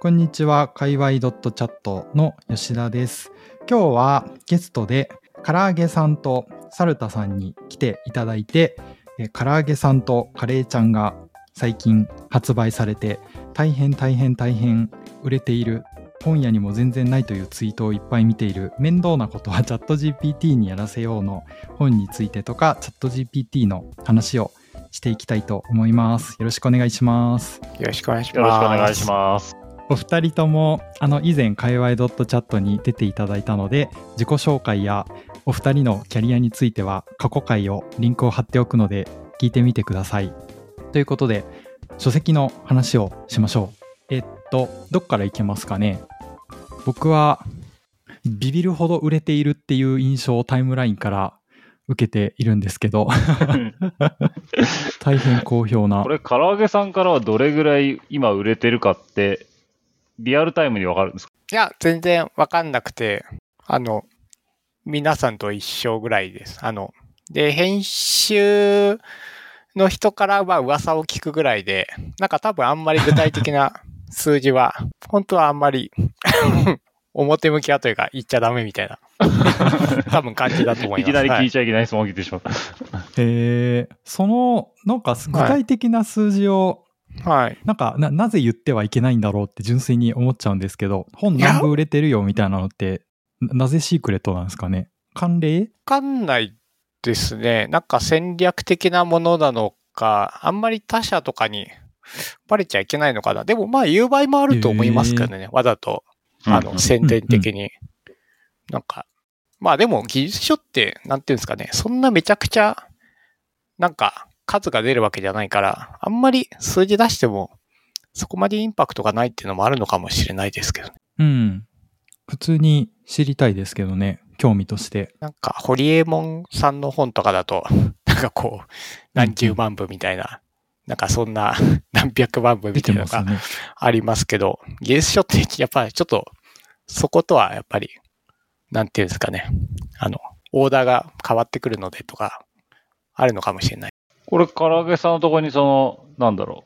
こんにちは、界隈ドットチャットの吉田です。今日はゲストで、唐揚げさんとサルタさんに来ていただいて、え唐揚げさんとカレーちゃんが最近発売されて、大変大変大変売れている、本屋にも全然ないというツイートをいっぱい見ている、面倒なことは チャット GPT にやらせようの本についてとか、チャット GPT の話をしていきたいと思います。よろしくお願いします。よろしくお願いします。よろしくお願いします。お二人ともあの以前界隈ドットチャットに出ていただいたので自己紹介やお二人のキャリアについては過去回をリンクを貼っておくので聞いてみてください。ということで書籍の話をしましょう。えっとどっからいけますかね僕はビビるほど売れているっていう印象をタイムラインから受けているんですけど 大変好評なこれ、唐揚げさんからはどれぐらい今売れてるかって、リアルタイムにわかるんですか？いや、全然わかんなくて、あの、皆さんと一緒ぐらいです。あの、で、編集の人からは噂を聞くぐらいで、なんか多分あんまり具体的な 数字は、本当はあんまり 表向きはというか言っちゃダメみたいな、多分感じだと思います。いきなり聞いはいちゃいけない質問を聞いてしまった。えーそのなんか具体的な数字を、はい。なんかななぜ言ってはいけないんだろうって純粋に思っちゃうんですけど本何部売れてるよみたいなのってななぜシークレットなんですかね？慣例？わかんないですね。なんか戦略的なものなのか、あんまり他社とかにバレちゃいけないのかな。でもまあ言う場合もあると思いますけどね。わざと、あの、うんうん宣伝的に。なんか、まあでも技術書って、なんていうんですかね。そんなめちゃくちゃ、なんか数が出るわけじゃないから、あんまり数字出しても、そこまでインパクトがないっていうのもあるのかもしれないですけどね。うん。普通に知りたいですけどね。興味として。なんか、ホリエモンさんの本とかだと、なんかこう、何十万部みたいな、なんかそんな 何百万部出みたいなのがありますけど、技術書ってやっぱりちょっと、そことはやっぱり、なんていうんですかね、あの、オーダーが変わってくるのでとか、あるのかもしれない。これ、唐揚げさんのところに、その、なんだろ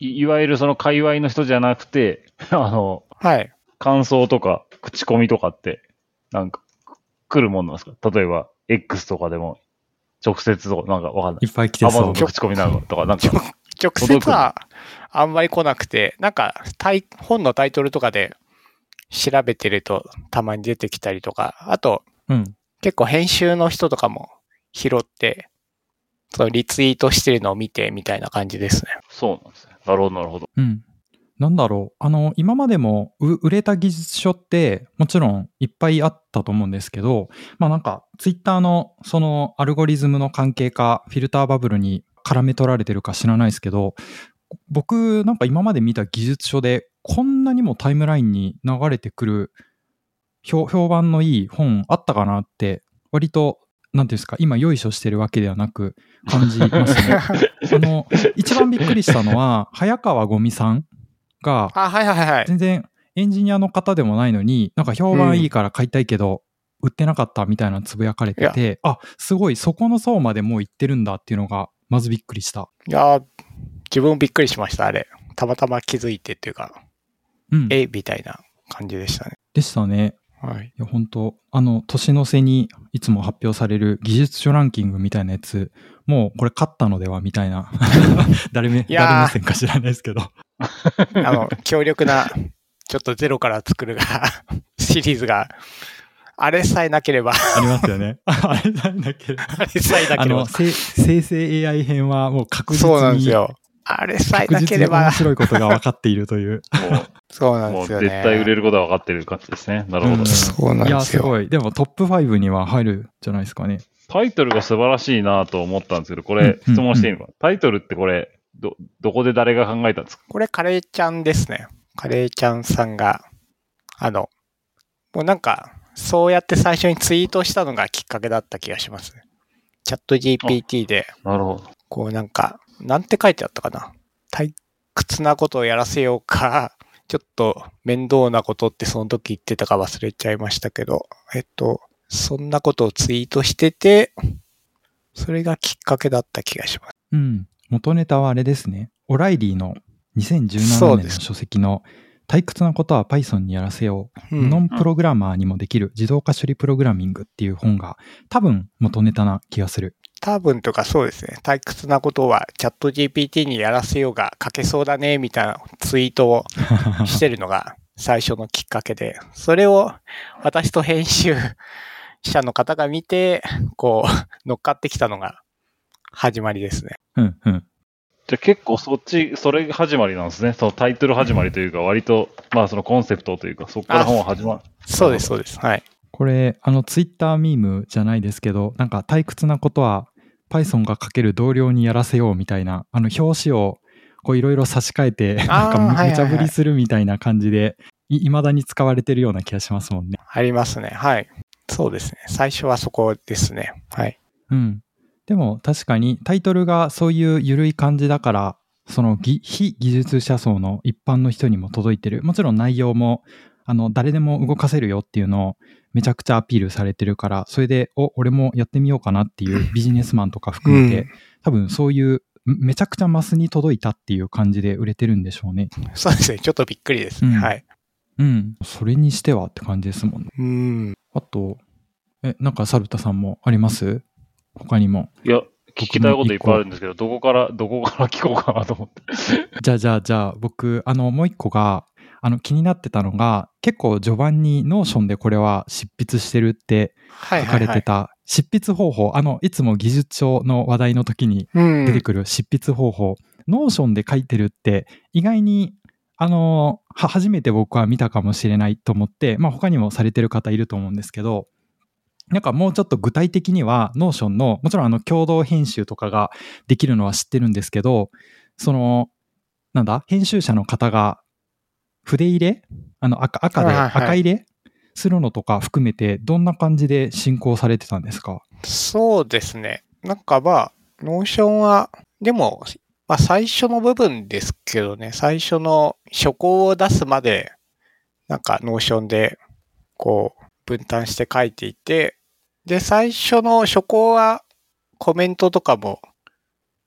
う。いいわゆるその界隈の人じゃなくて、あの、はい。感想とか、口コミとかって、なんか、来るもんなんですか？例えば、X とかでも、直接とか、なんかわかんないい。っぱい来てアマゾそうンの口コミなのかとか、なんか、直接はあんまり来なくて、なんか本のタイトルとかで調べてるとたまに出てきたりとか、あと、うん結構編集の人とかも拾って、そのリツイートしてるのを見てみたいな感じですね。そうなんですね。なるほど、なるほど。うんなんだろうあの今までもう売れた技術書ってもちろんいっぱいあったと思うんですけどまあなんかツイッターのそのアルゴリズムの関係かフィルターバブルに絡め取られてるか知らないですけど僕なんか今まで見た技術書でこんなにもタイムラインに流れてくる評評判のいい本あったかなって割となんていうんですか今よいしょしてるわけではなく感じますね。あの一番びっくりしたのは早川五味さんがあ、はいはいはい。全然エンジニアの方でもないのになんか評判いいから買いたいけど、売ってなかったみたいなつぶやかれててあすごいそこの層までもう行ってるんだっていうのがまずびっくりした。いやー自分もびっくりしました、あれ。たまたま気づいてっていうか、うん、えみたいな感じでしたね。でしたね。はい。いや本当あの年の瀬にいつも発表される技術書ランキングみたいなやつもうこれ勝ったのではみたいな 誰めいやー誰目線か知らないですけど あの、強力な、ちょっとゼロから作るが、シリーズが、あれさえなければ、ありますよね。あれなんだっけあれさえなあければ生成 AI 編はもう確実にそうなんですよ。あれさえ確なければ実に面、白いことが分かっているという。そうなんですよね。絶対売れることは分かってる感じですね。なるほど。うんそうなんいや、ですよ。すごい。でもトップ5には入るんじゃないですかね。タイトルが素晴らしいなと思ったんですけど、こうんれ、質問していいのか、タイトルってこれ、ど、どこで誰が考えたんですか？これ、カレーちゃんですね。カレーちゃんさんが、あの、もうなんか、そうやって最初にツイートしたのがきっかけだった気がしますね。チャット GPT で、なるほど。こうなんか、なんて書いてあったかな？退屈なことをやらせようか、ちょっと面倒なことってその時言ってたか忘れちゃいましたけど、えっと、そんなことをツイートしてて、それがきっかけだった気がします。うん。元ネタはあれですね。オライリーの2017年の書籍の退屈なことは Python にやらせよう。うんノンプログラマーにもできる自動化処理プログラミングっていう本が多分元ネタな気がする。多分とかそうですね。退屈なことはチャット GPT にやらせようが書けそうだね、みたいなツイートを してるのが最初のきっかけで、それを私と編集者の方が見て、こう、乗っかってきたのが始まりですね。うんうん。じゃあ結構そっち、それが始まりなんですね。そのタイトル始まりというか、割と、まあそのコンセプトというか、そこから本は始まる。そうです、そうです。はい。これ、あの、ツイッターミームじゃないですけど、なんか退屈なことは Python が書ける同僚にやらせようみたいな、あの、表紙をこういろいろ差し替えて、なんか無茶ぶりするみたいな感じで、い未だに使われてるような気がしますもんね。ありますね。はい。そうですね。最初はそこですね。はい。うん。でも確かにタイトルがそういう緩い感じだから、そのぎ非技術者層の一般の人にも届いてる。もちろん内容も、あの、誰でも動かせるよっていうのをめちゃくちゃアピールされてるから、それで、お、俺もやってみようかなっていうビジネスマンとか含めて、うん多分そういうめめちゃくちゃマスに届いたっていう感じで売れてるんでしょうね。そうですね。ちょっとびっくりですね。うんはい。うん。それにしてはって感じですもんね。うん。あと、え、なんかサルタさんもあります？他にも。いや、聞きたいこといっぱいあるんですけど、どこから、どこから聞こうかなと思って。じゃあじゃあじゃあ僕、あのもう一個が、あの気になってたのが、結構序盤に Notion でこれは執筆してるってはい書かはい。はい。れてた執筆方法、あの、いつも技術書の話題の時にうん。出てくる執筆方法、 Notion で書いてるって意外に、あの、は初めて僕は見たかもしれないと思って、まあ他にもされてる方いると思うんですけど、なんかもうちょっと具体的には、 Notion の、もちろんあの共同編集とかができるのは知ってるんですけど、その、なんだ、編集者の方が筆入れ？あの赤赤ではいはいはい。赤入れするのとか含めて、どんな感じで進行されてたんですか？そうですね。なんかまあ、 Notion は、でも、まあ最初の部分ですけどね、最初の初稿を出すまで、なんか Notion で、こう、分担して書いていて、で、最初の初稿はコメントとかも、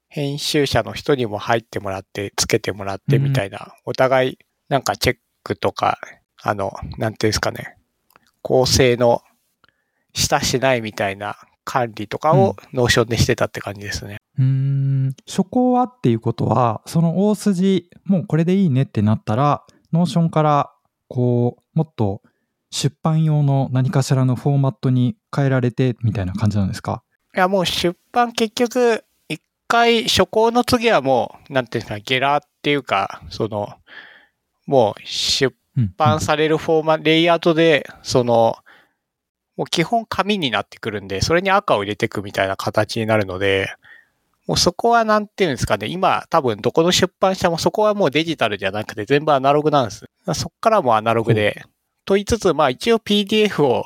編集者の人にも入ってもらって、つけてもらってみたいな、お互い、なんかチェックとか、あの、なんていうんですかね、構成のしたしないみたいな管理とかを Notion でしてたって感じですね。うーん。初稿はっていうことはその大筋もうこれでいいねってなったら Notion からこうもっと出版用の何かしらのフォーマットに変えられてみたいな感じなんですか？いや、もう出版結局、一回初稿の次はもう、なんていうんですか、ゲラーっていうか、その、もう出うん版されるフォーマ、レイアウトで、その、もう基本紙になってくるんで、それに赤を入れていくみたいな形になるので、もうそこはなんていうんですかね、今多分どこの出版社もそこはもうデジタルじゃなくて全部アナログなんです。そこからもアナログで、と言いつつ、まあ一応 PDF を、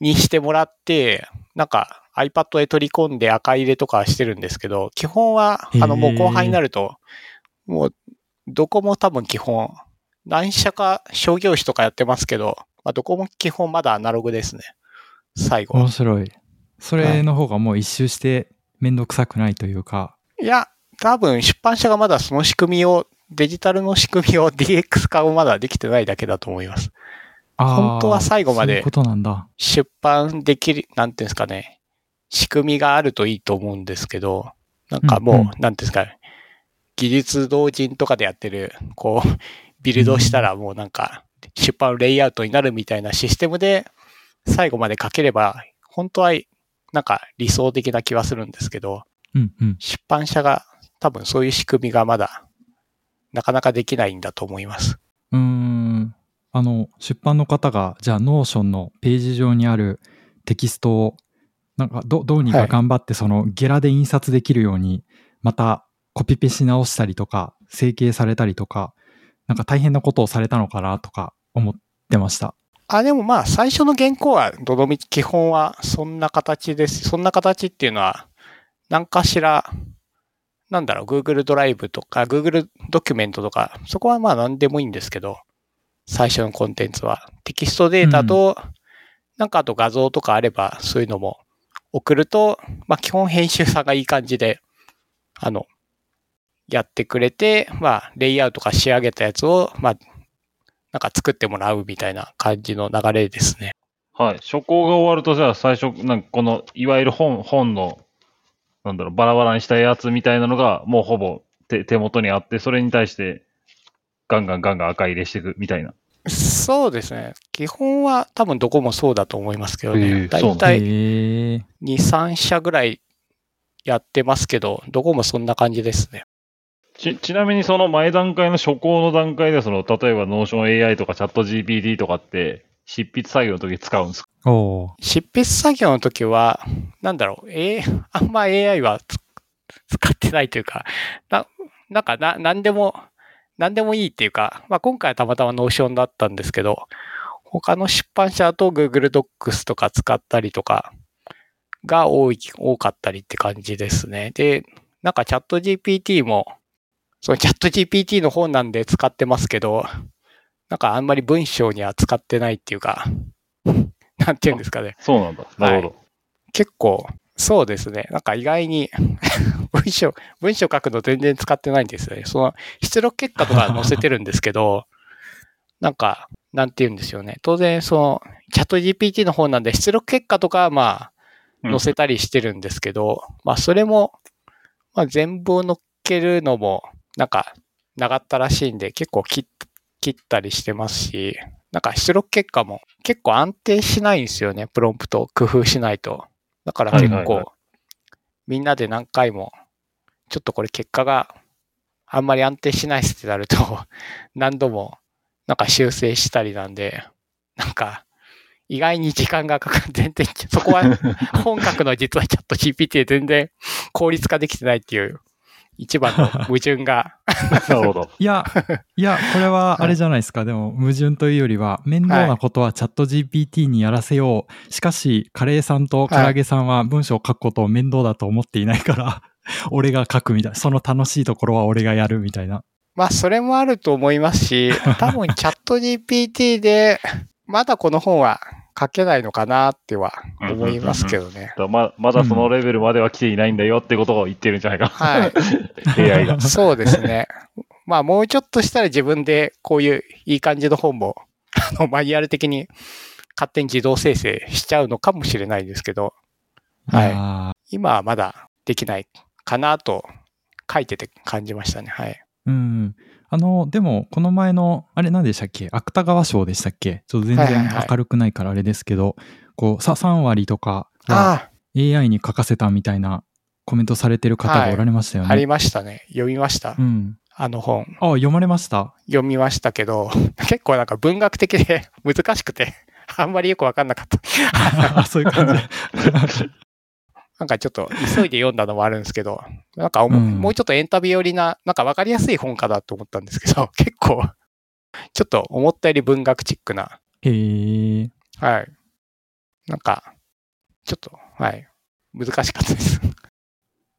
にしてもらって、なんか iPad へ取り込んで赤入れとかはしてるんですけど、基本は、あのもう後半になると、もうどこも多分基本、何社か商業誌とかやってますけど、まあ、どこも基本まだアナログですね。最後。面白いそれの方がもう一周してめんどくさくないというか、いや、多分出版社がまだその仕組みを、デジタルの仕組みを DX 化をまだできてないだけだと思います。本当は最後までそういうことなんだ出版できる、なんていうんですかね、仕組みがあるといいと思うんですけど、なんかもう、なんていうんですかね、技術同人とかでやってる、こう、ビルドしたらもうなんか、出版レイアウトになるみたいなシステムで、最後まで書ければ、本当は、なんか理想的な気はするんですけど、うんうん。出版社が多分そういう仕組みがまだ、なかなかできないんだと思います。うーん。あの出版の方がじゃあ Notion のページ上にあるテキストをなんかどどうにかはい。頑張ってそのゲラで印刷できるようにまたコピペし直したりとか整形されたりとかなんか大変なことをされたのかなとか思ってました。あ、でもまあ、最初の原稿は、どのみち基本はそんな形です。そんな形っていうのは、何かしら、なんだろう、Google ドライブとか、Google ドキュメントとか、そこはまあ何でもいいんですけど、最初のコンテンツは。テキストデータと、なんかあと画像とかあれば、そういうのも送ると、まあ基本編集さんがいい感じで、あの、やってくれて、まあ、レイアウトとか仕上げたやつを、まあ、なんか作ってもらうみたいな感じの流れですね。はい。初稿が終わると、じゃあ最初、なんかこの、いわゆる本、本の、なんだろう、バラバラにしたやつみたいなのが、もうほぼ手手元にあって、それに対して、ガンガンガンガン赤入れしていくみたいな。そうですね。基本は多分どこもそうだと思いますけどへね。えそうなんだだいたいへえ。2、3社ぐらいやってますけど、どこもそんな感じですね。ち、ちなみにその前段階の初稿の段階で、その、例えば Notion AI とか ChatGPT とかって、執筆作業の時使うんですか？おー執筆作業の時は、なんだろう、えーあんま AI はつ使ってないというか、な、なんかな、なんでも、なんでもいいっていうか、まあ今回はたまたま Notion だったんですけど、他の出版社だと Google Docs とか使ったりとかが多い、多かったりって感じですね。で、なんかチャット GPT も、そのチャット GPT の方なんで使ってますけど、なんかあんまり文章には使ってないっていうか、なんていうんですかね。そうなんだ。なるほど。結構、そうですね。なんか意外に 文章、文章書くの全然使ってないんですよね。その出力結果とか載せてるんですけど、なんか、なんて言うんですよね。当然、その、チャット GPT の方なんで出力結果とかはまあ、うん載せたりしてるんですけど、まあ、それも、まあ、全部を載っけるのも、なんか、長ったらしいんで、結構切っ切ったりしてますし、なんか出力結果も結構安定しないんですよね。プロンプトを工夫しないと。だから結構、はいはいはいみんなで何回も、ちょっとこれ結果があんまり安定しないっすってなると、何度もなんか修正したりなんで、なんか、意外に時間がかかる。全然、そこは本格の実はチャット GPT で全然効率化できてないっていう一番の 矛盾が。なるほど。いや、いや、これはあれじゃないですか。でも、矛盾というよりは、面倒なことはチャット GPT にやらせよう。しかし、カレーさんと唐揚げさんは文章を書くことを面倒だと思っていないから、俺が書くみたいな。その楽しいところは俺がやるみたいな。まあ、それもあると思いますし、多分チャット GPT で、まだこの本は書けないのかなっては思いますけどね。だままだそのレベルまでは来ていないんだよってことを言ってるんじゃないか。はい。AI が。そうですね。まあ、もうちょっとしたら自分でこういういい感じの本も、あの、マニュアル的に勝手に自動生成しちゃうのかもしれないですけど、はいあ今はまだできないかなと書いてて感じましたね。はい。ーうん。あの、でも、この前の、あれ何でしたっけ？芥川賞でしたっけ？ちょっと全然はいはいはい明るくないからあれですけど、こう、さ、3割とかはあ AI に書かせたみたいなコメントされてる方がおられましたよあ、ね。ありましたね。読みました。うん。あの本。あ、読まれました？読みましたけど、結構なんか文学的で 難しくて、あんまりよくわかんなかった。あそういう感じ。なんかちょっと急いで読んだのもあるんですけど、なんかうんもうちょっとエンタビ寄りな、なんかわかりやすい本かなと思ったんですけど、結構、ちょっと思ったより文学チックな、へえ。はい。なんか、ちょっと、はい。難しかったです。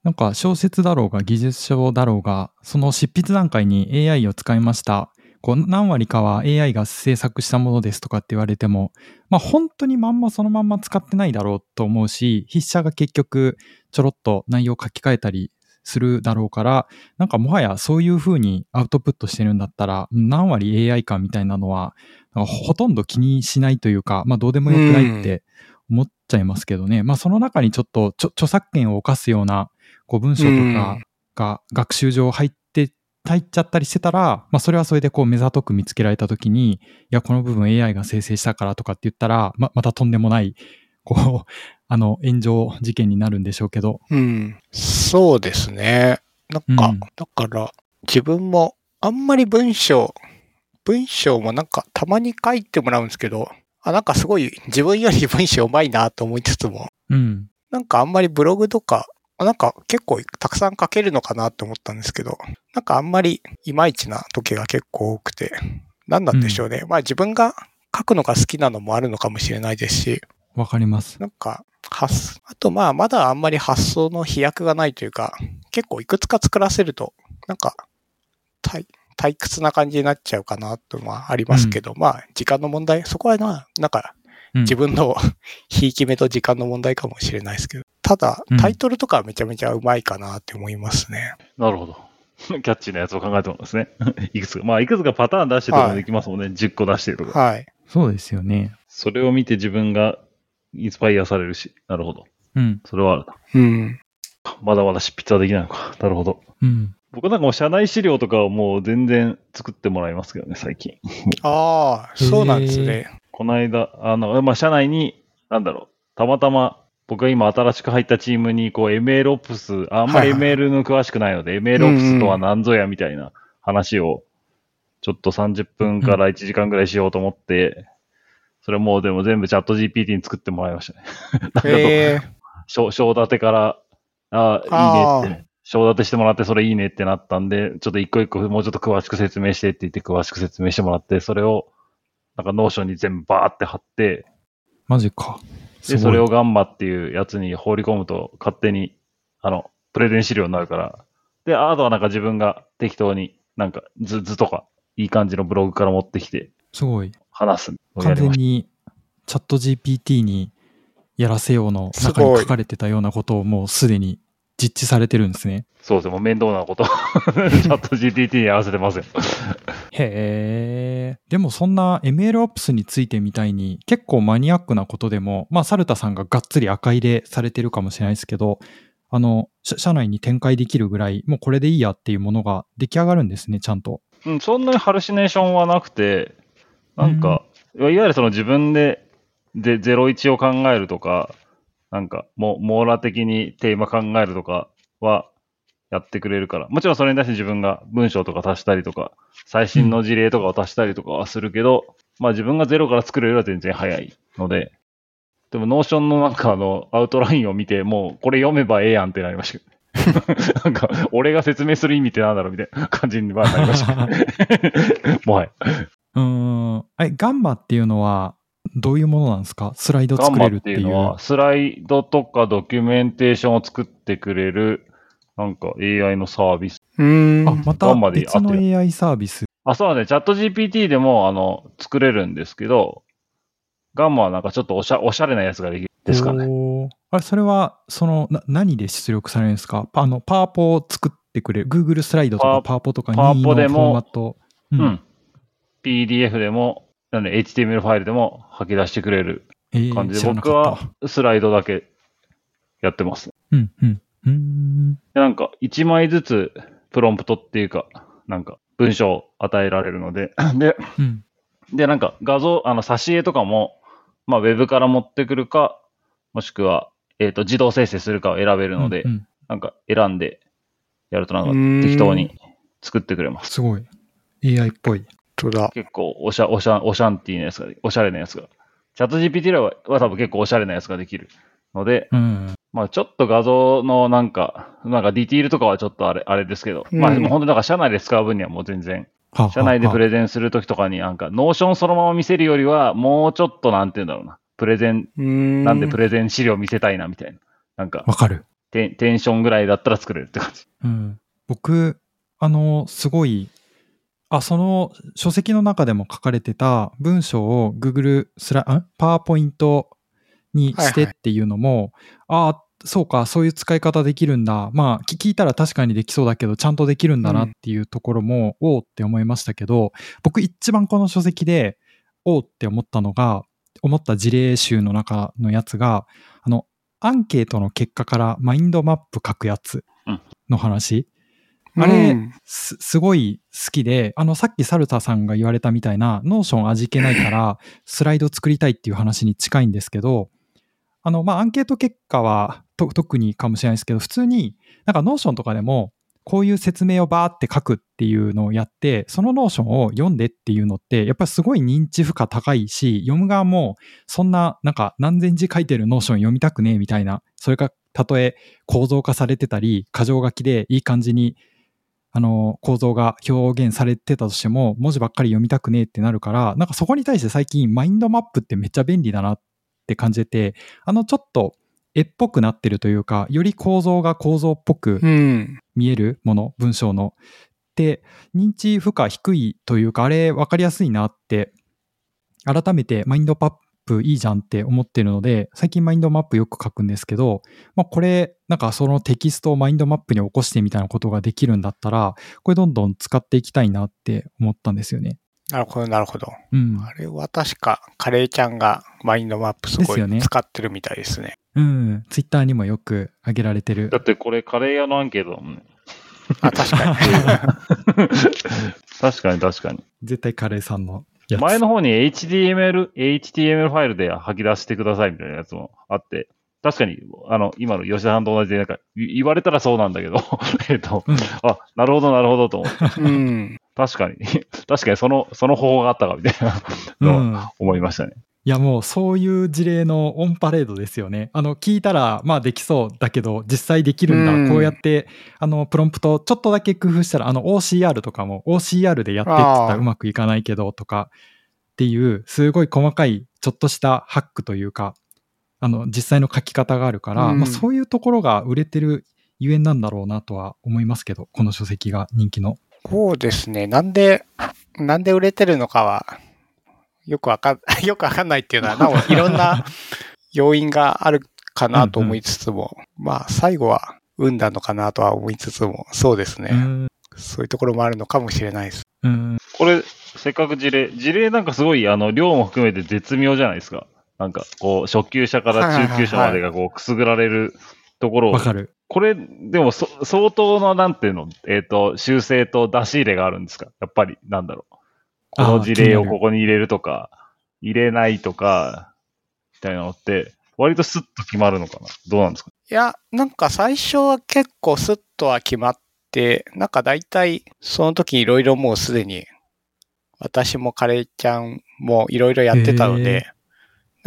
なんか小説だろうが技術書だろうが、その執筆段階に AI を使いました。こう何割かは AI が制作したものですとかって言われても、まあ本当にまんまそのまんま使ってないだろうと思うし、筆者が結局ちょろっと内容を書き換えたりするだろうから、なんかもはやそういう風にアウトプットしてるんだったら、何割 AI かみたいなのは、ほとんど気にしないというか、まあどうでもよくないって思っちゃいますけどね。まあその中にちょっと著作権を犯すようなこう文章とかが学習上入って、入っちゃったりしてたら、まあそれはそれでこう目ざとく見つけられたときに、いや、この部分 AI が生成したからとかって言ったら、ままたとんでもない、こう、あの、炎上事件になるんでしょうけど。うん。そうですね。なんか、うんだから、自分もあんまり文章、文章もなんかたまに書いてもらうんですけど、あ、なんかすごい自分より文章うまいなと思いつつも、うん。なんかあんまりブログとか、あなんか結構たくさん書けるのかなって思ったんですけど、なんかあんまりいまいちな時が結構多くて、なんなんでしょうね。まあ自分が書くのが好きなのもあるのかもしれないですし、わかります。なんか、発、あとまあまだあんまり発想の飛躍がないというか、結構いくつか作らせると、なんか、退退屈な感じになっちゃうかなとはありますけど、まあ時間の問題、そこはな、なんかうん。自分の ひいき目と時間の問題かもしれないですけど、ただうんタイトルとかはめちゃめちゃうまいかなって思いますね。なるほど。キャッチーなやつを考えてますね。いくつか。まあ、いくつかパターン出してとかもできますもんね。10個出してとか。はい。そうですよね。それを見て自分がインスパイアされるし。なるほど。うん。それはあるな。うん。まだまだ執筆はできないのか。なるほど。うん。僕なんかもう社内資料とかはもう全然作ってもらいますけどね、最近。ああ、そうなんですね。この間、あの、まあ、社内に、なんだろう、たまたま、僕が今新しく入ったチームに、こう、ML オプス、あんまり ML の詳しくないので、ML オプスとは何ぞやみたいな話を、ちょっと30分から1時間ぐらいしようと思って、それもうでも全部チャット GPT に作ってもらいましたね。え。章章立てから、ああ、いいねって。章立てしてもらって、それいいねってなったんで、ちょっと一個一個もうちょっと詳しく説明してって言って詳しく説明してもらって、それを、なんか Notion に全部バーって貼って、マジか。すで、それを Gamma っていうやつに放り込むと勝手に、あの、プレゼン資料になるから。で、あとはなんか自分が適当になんか図図とかいい感じのブログから持ってきてすごい。話す完全にチャット GPT にやらせようの中に書かれてたようなことをもうすでに実施されてるんですね。た。そうですね、もう面倒なこと。ChatGPT にやらせてますよ。へえ。でもそんな MLOps についてみたいに結構マニアックなことでも、まあサルタさんががっつり赤入れされてるかもしれないですけど、あの、社社内に展開できるぐらい、もうこれでいいやっていうものが出来上がるんですね、ちゃんと。うん、そんなにハルシネーションはなくて、なんか、いわゆるその自分でで01を考えるとか、なんか、も網羅的にテーマ考えるとかはやってくれるから、もちろんそれに対して自分が文章とか足したりとか、最新の事例とかを足したりとかはするけど、まあ自分がゼロから作れるよりは全然早いので、でも、 Notion のなんかあの、アウトラインを見て、もう、これ読めばええやんってなりましたけど。なんか、俺が説明する意味ってなんだろうみたいな感じにはなりました。もはや。うーん。え、 Gamma っていうのはどういうものなんですか？スライド作れるっていう。いうのは、スライドとかドキュメンテーションを作ってくれる、なんか AI のサービス。うーん。あ、またガンマで別の AI サービス。あ、そうね。チャット GPT でも、あの、作れるんですけど、ガンマはなんかちょっとおしゃおしゃれなやつができるですかね。あれ、それは、その、な何で出力されるんですか？パあの、パワポを作ってくれる。Google スライドとかパワパワポとかパワ任意のフポでもォーマット。ううん。PDF でも、なんで HTML ファイルでも吐き出してくれるえー感じで、知らな僕はスライドだけやってます。うん、うん。うーん。でなんか、1枚ずつプロンプトっていうか、なんか、文章を与えられるので、で、うん。で、なんか画像、あの、挿絵とかも、まあ、ウェブから持ってくるか、もしくは、えっ、と、自動生成するかを選べるので、うんうんなんか選んでやるとなんか適当に作ってくれます。すごい。AI っぽい。結構おしゃ、おしゃ、おしゃんティーなやつが、おしゃれなやつが。チャット GPT はは多分結構おしゃれなやつができるので、うん。まあちょっと画像のなんか、なんかディティールとかはちょっとあれ、あれですけど、うんまあでも本当になんか社内で使う分にはもう全然はあ社内でプレレゼンするときとかになんか、 Notion そのまま見せるよりは、もうちょっとなんて言うんだろうな。プレゼン、ん。なんでプレゼン資料見せたいなみたいな。なんか、わかる。テンテンションぐらいだったら作れるって感じ。うん。僕、あの、すごい、あ、その書籍の中でも書かれてた文章を Google スラ、ん？パワーポイントにしてっていうのも、ああ、そうか、そういう使い方できるんだ。まあ、き聞いたら確かにできそうだけど、ちゃんとできるんだなっていうところも、おおって思いましたけど、僕一番この書籍で、おおって思ったのが、思った事例集の中のやつが、あの、アンケートの結果からマインドマップ書くやつの話。あれうんす、すごい好きで、あの、さっきサルタさんが言われたみたいな、 Notion 味気ないから、スライド作りたいっていう話に近いんですけど、あの、まあ、アンケート結果は特にかもしれないですけど、普通に、なんか Notion とかでも、こういう説明をバーって書くっていうのをやって、その Notion を読んでっていうのって、やっぱりすごい認知負荷高いし、読む側も、そんな、なんか何千字書いてる Notion 読みたくねえみたいな、それがたとえ構造化されてたり、箇条書きでいい感じにあの、構造が表現されてたとしても、文字ばっかり読みたくねえってなるから、なんかそこに対して最近、マインドマップってめっちゃ便利だなって感じてて、あの、ちょっと絵っぽくなってるというか、より構造が構造っぽくうん。見えるもの、文章の。で、認知負荷低いというか、あれ分かりやすいなって、改めてマインドパップいいじゃんって思ってるので、最近マインドマップよく書くんですけど、まあこれ、なんかそのテキストをマインドマップに起こしてみたいなことができるんだったら、これどんどん使っていきたいなって思ったんですよね。なるほど、なるほど。うん。あれは確か、カレーちゃんがマインドマップすごい使ってるみたいですね。うん。ツイッターにもよく挙げられてるだ。ってこれカレー屋のアンケートだもんね。あ、確かに。確かに確かに。絶対カレーさんの。前の方に HTML、HTML ファイルで吐き出してくださいみたいなやつもあって、確かに、あの、今の吉田さんと同じで、なんか、い言われたらそうなんだけど、えっと、うん。あ、なるほど、なるほどと思って。うん。確かに、確かにその、その方法があったかみたいなう思いましたね。いやもうそういう事例のオンパレードですよね。あの聞いたらまあできそうだけど実際できるんだ、うんこうやってあのプロンプトちょっとだけ工夫したらあの OCR とかも OCR でやってって言ったらうまくいかないけどとかっていうすごい細かいちょっとしたハックというかあの実際の書き方があるから、うんまあ、そういうところが売れてるゆえんなんだろうなとは思いますけどこの書籍が人気の。そうですね。なんで、なんで売れてるのかは、よくわかん、よくわかんないっていうのは、なお、いろんな要因があるかなと思いつつも、まあ、最後は運なのかなとは思いつつも、そうですね。うんそういうところもあるのかもしれないです。うんこれ、せっかく事例、事例なんかすごい、あの、量も含めて絶妙じゃないですか。なんか、こう、初級者から中級者までがこう、くすぐられるところをわかる。これ、でもそ、相当の、なんていうの、えっ、と、修正と出し入れがあるんですか？やっぱり、なんだろう。この事例をここに入れるとか、入れないとか、みたいなのって、割とスッと決まるのかな？どうなんですか？いや、なんか最初は結構スッとは決まって、なんか大体その時いろいろもうすでに、私もカレーちゃんもいろいろやってたのへー。で、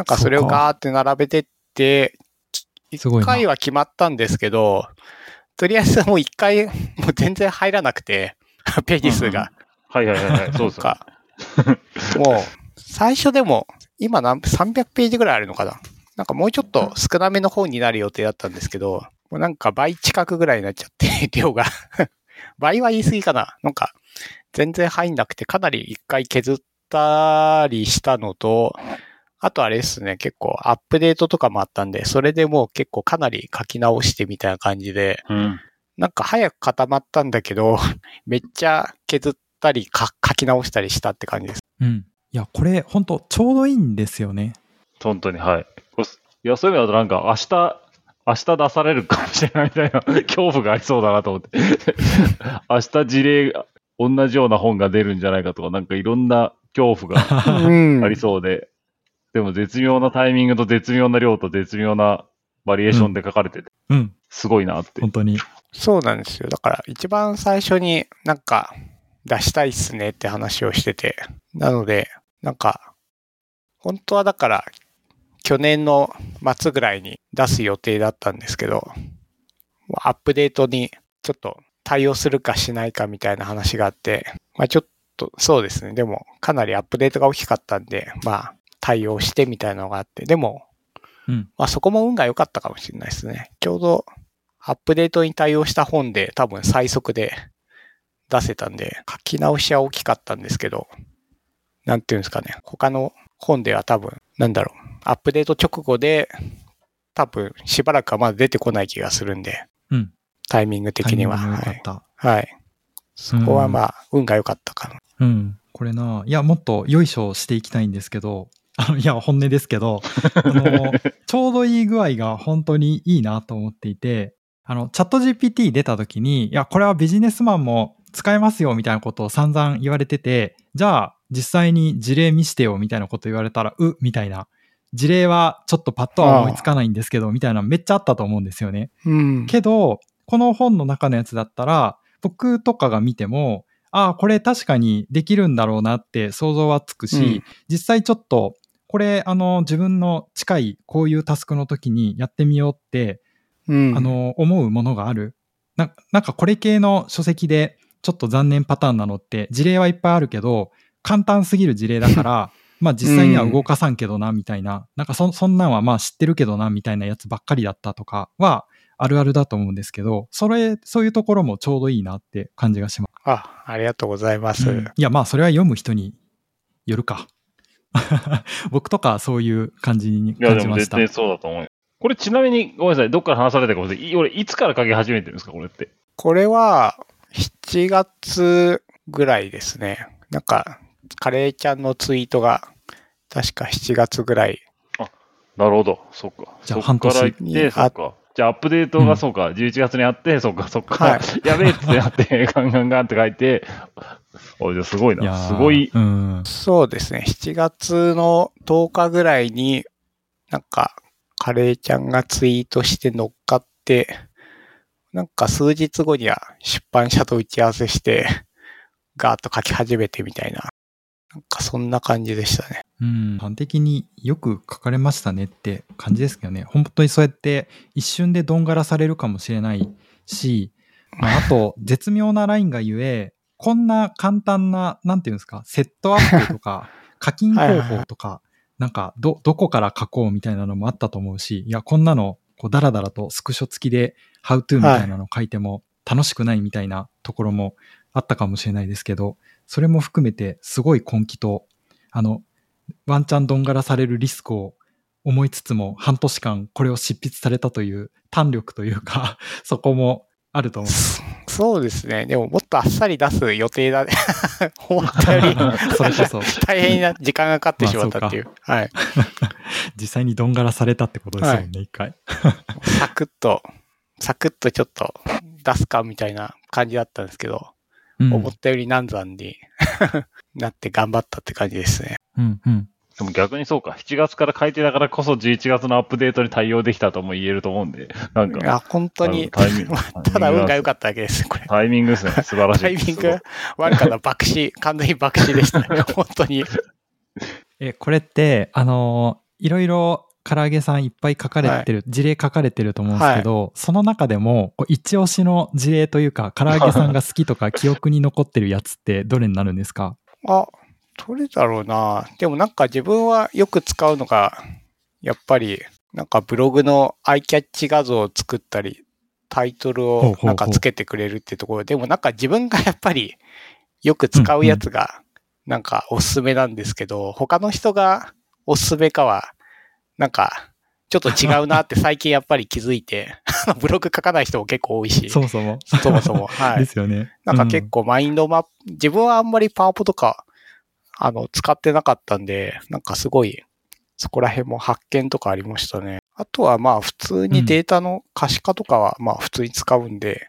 なんかそれをガーって並べてって、すごいな。一回は決まったんですけど、とりあえずもう一回、もう全然入らなくて、ページ数が。はいはいはいはい、そうですよ。か、もう、最初でも、今何、300ページぐらいあるのかな。なんかもうちょっと少なめの本になる予定だったんですけど、もうなんか倍近くぐらいになっちゃって、量が。倍は言い過ぎかな。なんか、全然入んなくて、かなり一回削ったりしたのと、あとあれですね、結構アップデートとかもあったんで、それでもう結構かなり書き直してみたいな感じで、うん。なんか早く固まったんだけど、めっちゃ削ったりか書き直したりしたって感じです。うん。いや、これ、本当ちょうどいいんですよね。本当に、はい。いや、そういう意味だとなんか、明日、明日出されるかもしれないみたいな 恐怖がありそうだなと思って。明日事例、同じような本が出るんじゃないかとか、なんかいろんな恐怖がうんありそうで、でも絶妙なタイミングと絶妙な量と絶妙なバリエーションで書かれてて、うん。すごいなって。本当に。そうなんですよ。だから一番最初になんか出したいっすねって話をしてて。なので、なんか、本当はだから去年の末ぐらいに出す予定だったんですけど、アップデートにちょっと対応するかしないかみたいな話があって、まあちょっとそうですね。でもかなりアップデートが大きかったんで、まあ対応してみたいなのがあって、でもうん。まあそこも運が良かったかもしれないですね。ちょうどアップデートに対応した本で多分最速で出せたんで、書き直しは大きかったんですけど、なんていうんですかね。他の本では多分、なんだろう、アップデート直後で多分しばらくはまだ出てこない気がするんで、うん。タイミング的には。はい。はい。そこはまあ、運が良かったかな。うん。これな、いや、もっとよいしょしていきたいんですけど、あのいや、本音ですけど、あの、ちょうどいい具合が本当にいいなと思っていて、あの、チャット GPT 出た時に、いや、これはビジネスマンも使えますよみたいなことを散々言われてて、じゃあ、実際に事例見してよみたいなこと言われたら、うみたいな。事例はちょっとパッとは思いつかないんですけど、みたいなめっちゃあったと思うんですよね。うん。けど、この本の中のやつだったら、僕とかが見ても、ああ、これ確かにできるんだろうなって想像はつくし、うん実際ちょっと、これ、あの、自分の近いこういうタスクの時にやってみようって、うん。あの、思うものがある。ななんかこれ系の書籍でちょっと残念パターンなのって、事例はいっぱいあるけど、簡単すぎる事例だから、まあ実際には動かさんけどな、みたいな、なんかそそんなんはまあ知ってるけどな、みたいなやつばっかりだったとかは、あるあるだと思うんですけど、それ、そういうところもちょうどいいなって感じがします。あ、ありがとうございます。うんいや、まあそれは読む人によるか。僕とかそういう感じにいや、感じました。でも絶対そうだと思うよ。これちなみに、ごめんなさい、どっから話されたかもしれない。い俺、いつから書き始めてるんですか、これって？これは、7月ぐらいですね。なんか、カレーちゃんのツイートが、確か7月ぐらい。なるほど、そっか。じゃあ半年て、そっか。じゃあ、アップデートうんがそうか、11月にあって、そっか、そっか、はい やべえってなって、ガンガンガンって書いて、おい、じゃあすごいな。いやーすごい。うん。そうですね。7月の10日ぐらいに、なんか、カレーちゃんがツイートして乗っかって、なんか数日後には出版社と打ち合わせして、ガーッと書き始めてみたいな。なんかそんな感じでしたね。うん。端的によく書かれましたねって感じですけどね。本当にそうやって一瞬でどんがらされるかもしれないし、まあ、あと、絶妙なラインがゆえ、こんな簡単な、なんていうんですか、セットアップとか、課金方法とか、なんか、ど、どこから書こうみたいなのもあったと思うし、いや、こんなの、こう、だらだらとスクショ付きで、how to みたいなの書いても楽しくないみたいなところもあったかもしれないですけど、それも含めて、すごい根気と、あの、ワンチャンどんがらされるリスクを思いつつも、半年間これを執筆されたという胆力というか、そこもあると思う。そうですね。でももっとあっさり出す予定だね。思ったより それこそ、大変な時間がかかってしまったっていう。はい。実際にどんがらされたってことですよね、一回。サクッと、サクッとちょっと出すかみたいな感じだったんですけど、うん思ったより難産に なって頑張ったって感じですね。うんうん。でも逆にそうか、7月から書いてたからこそ11月のアップデートに対応できたとも言えると思うんで、なんいや、か、本当に、タイミング ただ運が良かっただけです、これ。タイミングですね。素晴らしい。タイミング？悪かった。爆死。完全に爆死でしたね。本当に。え、これって、あのーいろいろ唐揚げさんいっぱい書かれてる、事例書かれてると思うんですけど、その中でも、一押しの事例というか、唐揚げさんが好きとか記憶に残ってるやつってどれになるんですか？あ、どれだろうな。でもなんか自分はよく使うのが、やっぱり、なんかブログのアイキャッチ画像を作ったり、タイトルをなんかつけてくれるってところ。でもなんか自分が やっぱりよく使うやつがなんかおすすめなんですけど、他の人がおすすめかは、なんかちょっと違うなって最近やっぱり気づいて、ブログ書かない人も結構多いし、そもそも。そもそも。はでい。すよね。なんか結構マインドマップ、自分はあんまりパワポとか、あの、使ってなかったんで、なんかすごい、そこら辺も発見とかありましたね。あとはまあ普通にデータの可視化とかはまあ普通に使うんで、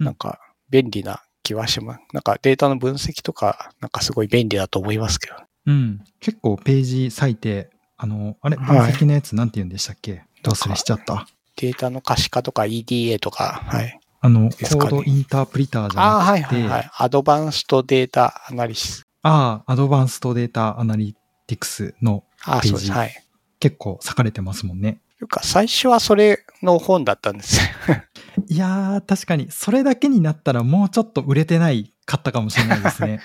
うんなんか便利な気はします。なんかデータの分析とか、なんかすごい便利だと思いますけど。うん。うん。結構ページ割いて、あの、あれ、分はい析のやつなんて言うんでしたっけ？どうすれしちゃった。データの可視化とか EDA とか、はい。あの、ねードインタープリターじああ、ゃなくて、はいはいはい。アドバンストデータアナリシス。ああ、アドバンストデータアナリティクスのああ、ページそうです。はい。結構割かれてますもんね。というか、最初はそれの本だったんです。いやー、確かに、それだけになったらもうちょっと売れてないかったかもしれないですね。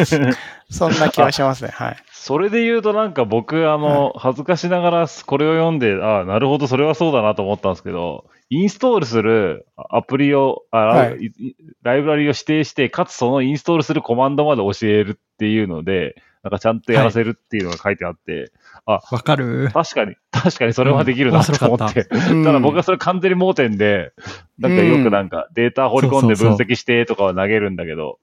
そんな気はしますね。はい。それで言うとなんか僕、あの、恥ずかしながらこれを読んで、ああ、なるほど、それはそうだなと思ったんですけど、インストールするアプリを、あはいライブラリを指定して、かつそのインストールするコマンドまで教えるっていうので、なんかちゃんとやらせるっていうのが書いてあって、わかる。確かに、確かにそれはできるなと思って。うん ただ僕はそれ完全に盲点で、なんかよくなんかデータ掘り込んで分析してとかは投げるんだけど、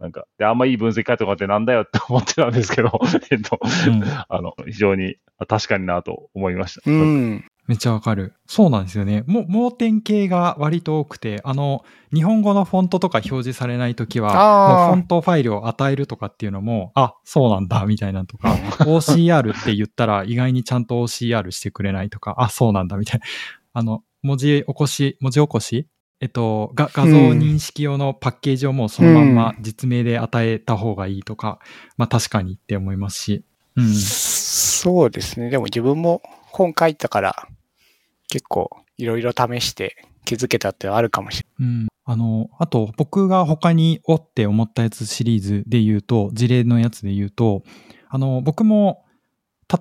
なんか、で、あんまいい分析書いてもらってなんだよって思ってたんですけど、えっと、うんあの、非常にあ確かになと思いました。うん。めっちゃわかる。そうなんですよね。も盲点系が割と多くて、あの、日本語のフォントとか表示されないときは、フォントファイルを与えるとかっていうのも、あ、そうなんだ、みたいなのとか、OCR って言ったら意外にちゃんと OCR してくれないとか、あ、そうなんだ、みたいな。あの、文字起こし、文字起こしえっと、が画像認識用のパッケージをもうそのまんま実名で与えた方がいいとか、まあ確かにって思いますし。うん。そうですね。でも自分も本書いたから、結構いろいろ試して気づけたってあるかもしれうん。あの、あと僕が他におって思ったやつシリーズで言うと、事例のやつで言うと、あの、僕も、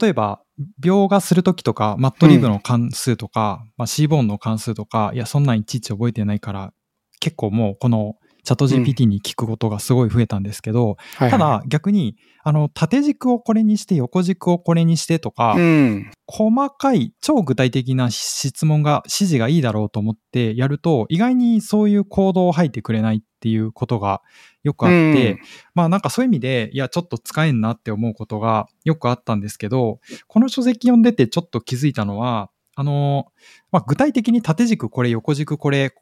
例えば、描画するときとか、マットリブの関数とか、まあ、シーボーンの関数とか、いや、そんなんいちいち覚えてないから、結構もうこのチャット GPT に聞くことがすごい増えたんですけど、はい。ただ逆に、あの、縦軸をこれにして、横軸をこれにしてとか、うん。細かい、超具体的な質問が、指示がいいだろうと思ってやると、意外にそういう行動を吐いてくれないっていうことがよくあって、うん。まあなんかそういう意味で、いや、ちょっと使えんなって思うことがよくあったんですけど、この書籍読んでてちょっと気づいたのは、あの、まあ、具体的に縦軸これ、横軸これ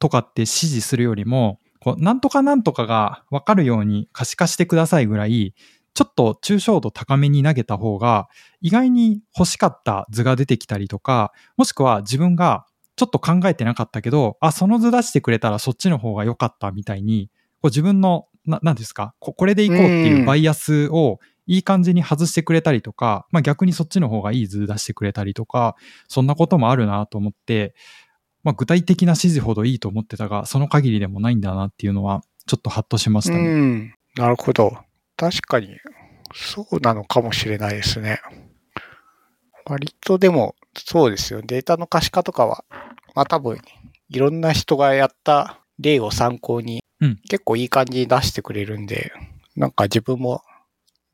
とかって指示するよりも、こうなんとかなんとかが分かるように可視化してくださいぐらい、ちょっと抽象度高めに投げた方が、意外に欲しかった図が出てきたりとか、もしくは自分がちょっと考えてなかったけど、あ、その図出してくれたらそっちの方が良かったみたいに、こう自分の、ななんですかこ、これでいこうっていうバイアスをいい感じに外してくれたりとか、まあ逆にそっちの方がいい図出してくれたりとか、そんなこともあるなと思って、まあ具体的な指示ほどいいと思ってたが、その限りでもないんだなっていうのは、ちょっとハッとしましたうね。ん。なるほど。確かに、そうなのかもしれないですね。割とでも、そうですよ。データの可視化とかは、まあ多分、いろんな人がやった例を参考に、うん結構いい感じに出してくれるんで、なんか自分も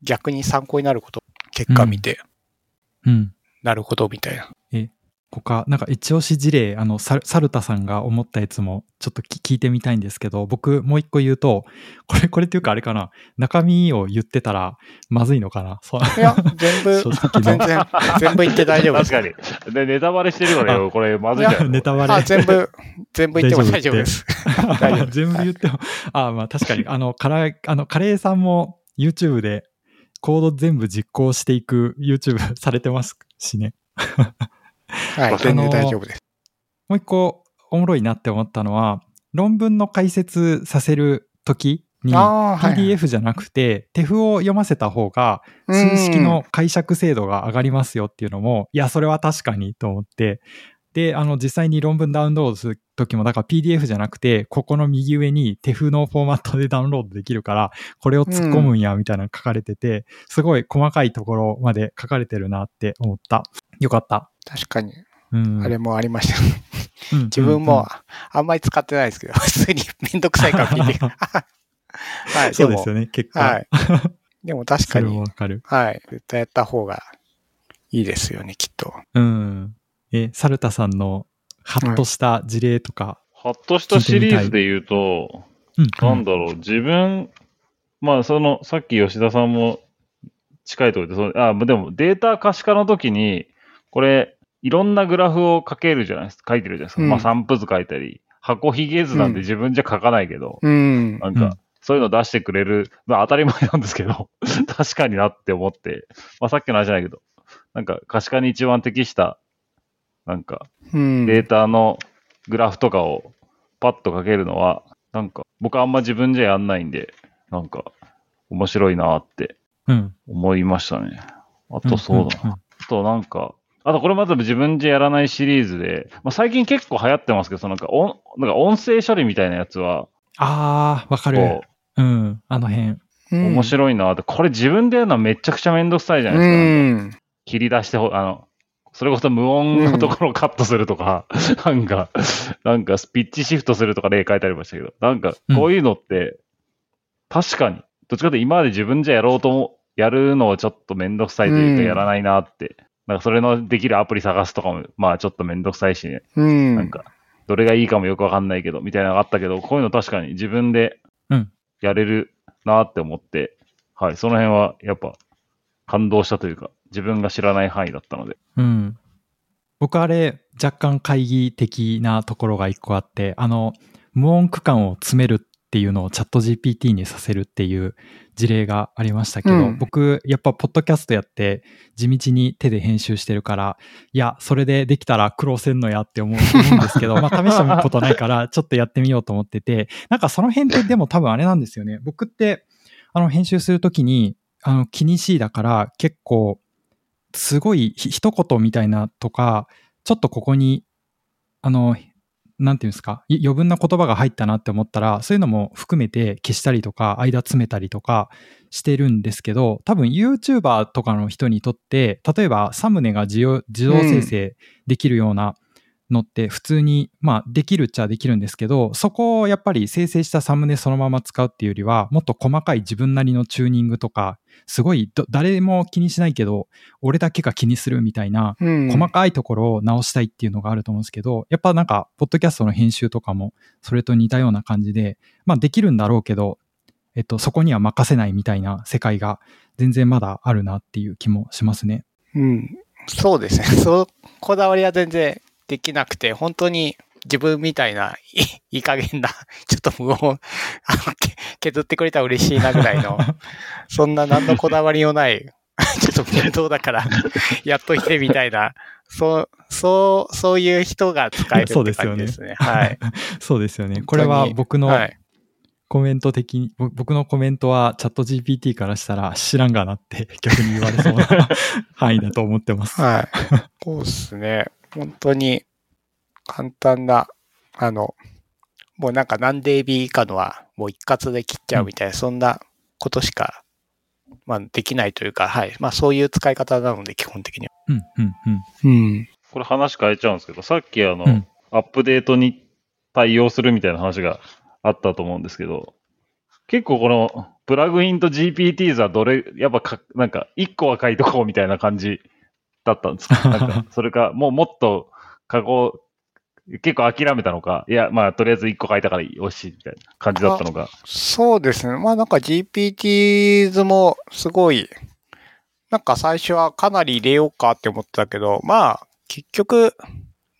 逆に参考になること、結果見て、うん。なるほど、みたいな。他、なんか一押し事例、あの、サルサルタさんが思ったやつもちょっとき聞いてみたいんですけど、僕もう一個言うと、これ、これっていうかあれかな、中身を言ってたらまずいのかな？そう。いや、全部 全の。然、全部言って大丈夫です。確かに。で、ネタバレしてるからよ、これ、まずいんじゃないネタバレ。あ、全部、全部言っても大丈夫です。全部言っても、あまあ確かに、あの、カラー、あの、カレーさんも YouTube でコード全部実行していく YouTube されてますしね。はい、全然大丈夫です。もう一個おもろいなって思ったのは、論文の解説させるときに。PDF じゃなくて、手符を読ませた方が、数式の解釈精度が上がりますよっていうのも、いや、それは確かにと思って、で、あの、実際に論文ダウンロードするときも、だから PDF じゃなくて、ここの右上に手符のフォーマットでダウンロードできるから、これを突っ込むんや、みたいなの書かれてて、すごい細かいところまで書かれてるなって思った。よかった。確かに、うん。あれもありました。うん、自分もあんまり使ってないですけど、普通にめんどくさいから聞いて。はい、そうですよね、結果。はい。でも確かに、わかる。はい。絶対やった方がいいですよね、きっと。うん。え、サルタさんのハッとした事例とか。ハッとしたシリーズで言うと、うんなんだろう、自分、まあ、その、さっき吉田さんも近いところで、そのあ、でもデータ可視化の時に、これ、いろんなグラフを書けるじゃないですか、書いてるじゃないですか。うんまあ、散布図書いたり、箱ひげ図なんて自分じゃ書かないけど、うん。なんかうん、そういうの出してくれる、まあ当たり前なんですけど、確かになって思って、まあさっきの話じゃないけど、なんか可視化に一番適した、なんかうん。データのグラフとかをパッと書けるのは、なんか僕あんま自分じゃやんないんで、なんか面白いなってうん。思いましたね。あとそうだな。んんあとなんか、あとこれまた自分じゃやらないシリーズで、まあ、最近結構流行ってますけど、そのなんか音なんか音声処理みたいなやつは、あー、わかるこ。うん。あの辺。う、面い。白いなって、これ自分でやるのはめちゃくちゃめんどくさいじゃないですか。切り出してほ、あの、それこそ無音のところをカットするとか、なんか、なんかスピッチシフトするとか例書いてありましたけど、なんかこういうのって、確かに、どっちかというと今まで自分じゃやろうとも、やるのをちょっとめんどくさいというかうんやらないなって、なんかそれのできるアプリ探すとかも、まあちょっとめんどくさいし、ね、うん。なんか、どれがいいかもよくわかんないけど、みたいなのがあったけど、こういうの確かに自分でうんやれるなって思って、はい、その辺はやっぱ感動したというか、自分が知らない範囲だったので。うん。僕あれ、若干会議的なところが一個あって、あの、無音区間を詰めるっていうのをチャット GPT にさせるっていう事例がありましたけど、うん僕、やっぱポッドキャストやって地道に手で編集してるから、いや、それでできたら苦労せんのやって思うんですけど、まあ試したことないからちょっとやってみようと思ってて、なんかその辺ってでも多分あれなんですよね。僕って、あの編集するときに、あの気にしいだから結構、すごいひ一言みたいなとか、ちょっとここに、あの、なんていうんですか、余分な言葉が入ったなって思ったら、そういうのも含めて消したりとか、間詰めたりとかしてるんですけど、多分 YouTuber とかの人にとって、例えばサムネが自動自動生成できるようなのって普通に、まあ、できるっちゃできるんですけど、そこをやっぱり生成したサムネそのまま使うっていうよりは、もっと細かい自分なりのチューニングとか、すごいど誰も気にしないけど、俺だけが気にするみたいな、うん細かいところを直したいっていうのがあると思うんですけど、やっぱなんか、ポッドキャストの編集とかも、それと似たような感じで、まあできるんだろうけど、えっと、そこには任せないみたいな世界が全然まだあるなっていう気もしますね。うん。そうですね。そう、こだわりは全然できなくて、本当に自分みたいな、いいい加減な、ちょっと無音、あの、け削ってくれたら嬉しいなぐらいの、そんな何のこだわりもない、ちょっと面倒だから、やっといてみたいな、そう、そう、そういう人が使えるってそうですよねすね。はい。そうですよね。これは僕のはい。コメント的に、ぼ僕のコメントはチャット GPT からしたら知らんがなって逆に言われそうな範囲だと思ってます。はい。そうですね。本当に簡単な、あの、もうなんか何 dB 以下のはもう一括で切っちゃうみたいな、そんなことしか、まあできないというか、はい。まあそういう使い方なので、基本的には。うん、うん、うん。うん。これ話変えちゃうんですけど、さっきあの、うんアップデートに対応するみたいな話があったと思うんですけど、結構このプラグインと GPTs はどれ、やっぱか、なんか1個は書いとこうみたいな感じだったんですか？なんか、それか、もうもっと過去、結構諦めたのか、いや、まあ、とりあえず1個書いたからよし、みたいな感じだったのか？そうですね。まあなんか GPTs もすごい、なんか最初はかなり入れようかって思ってたけど、まあ結局、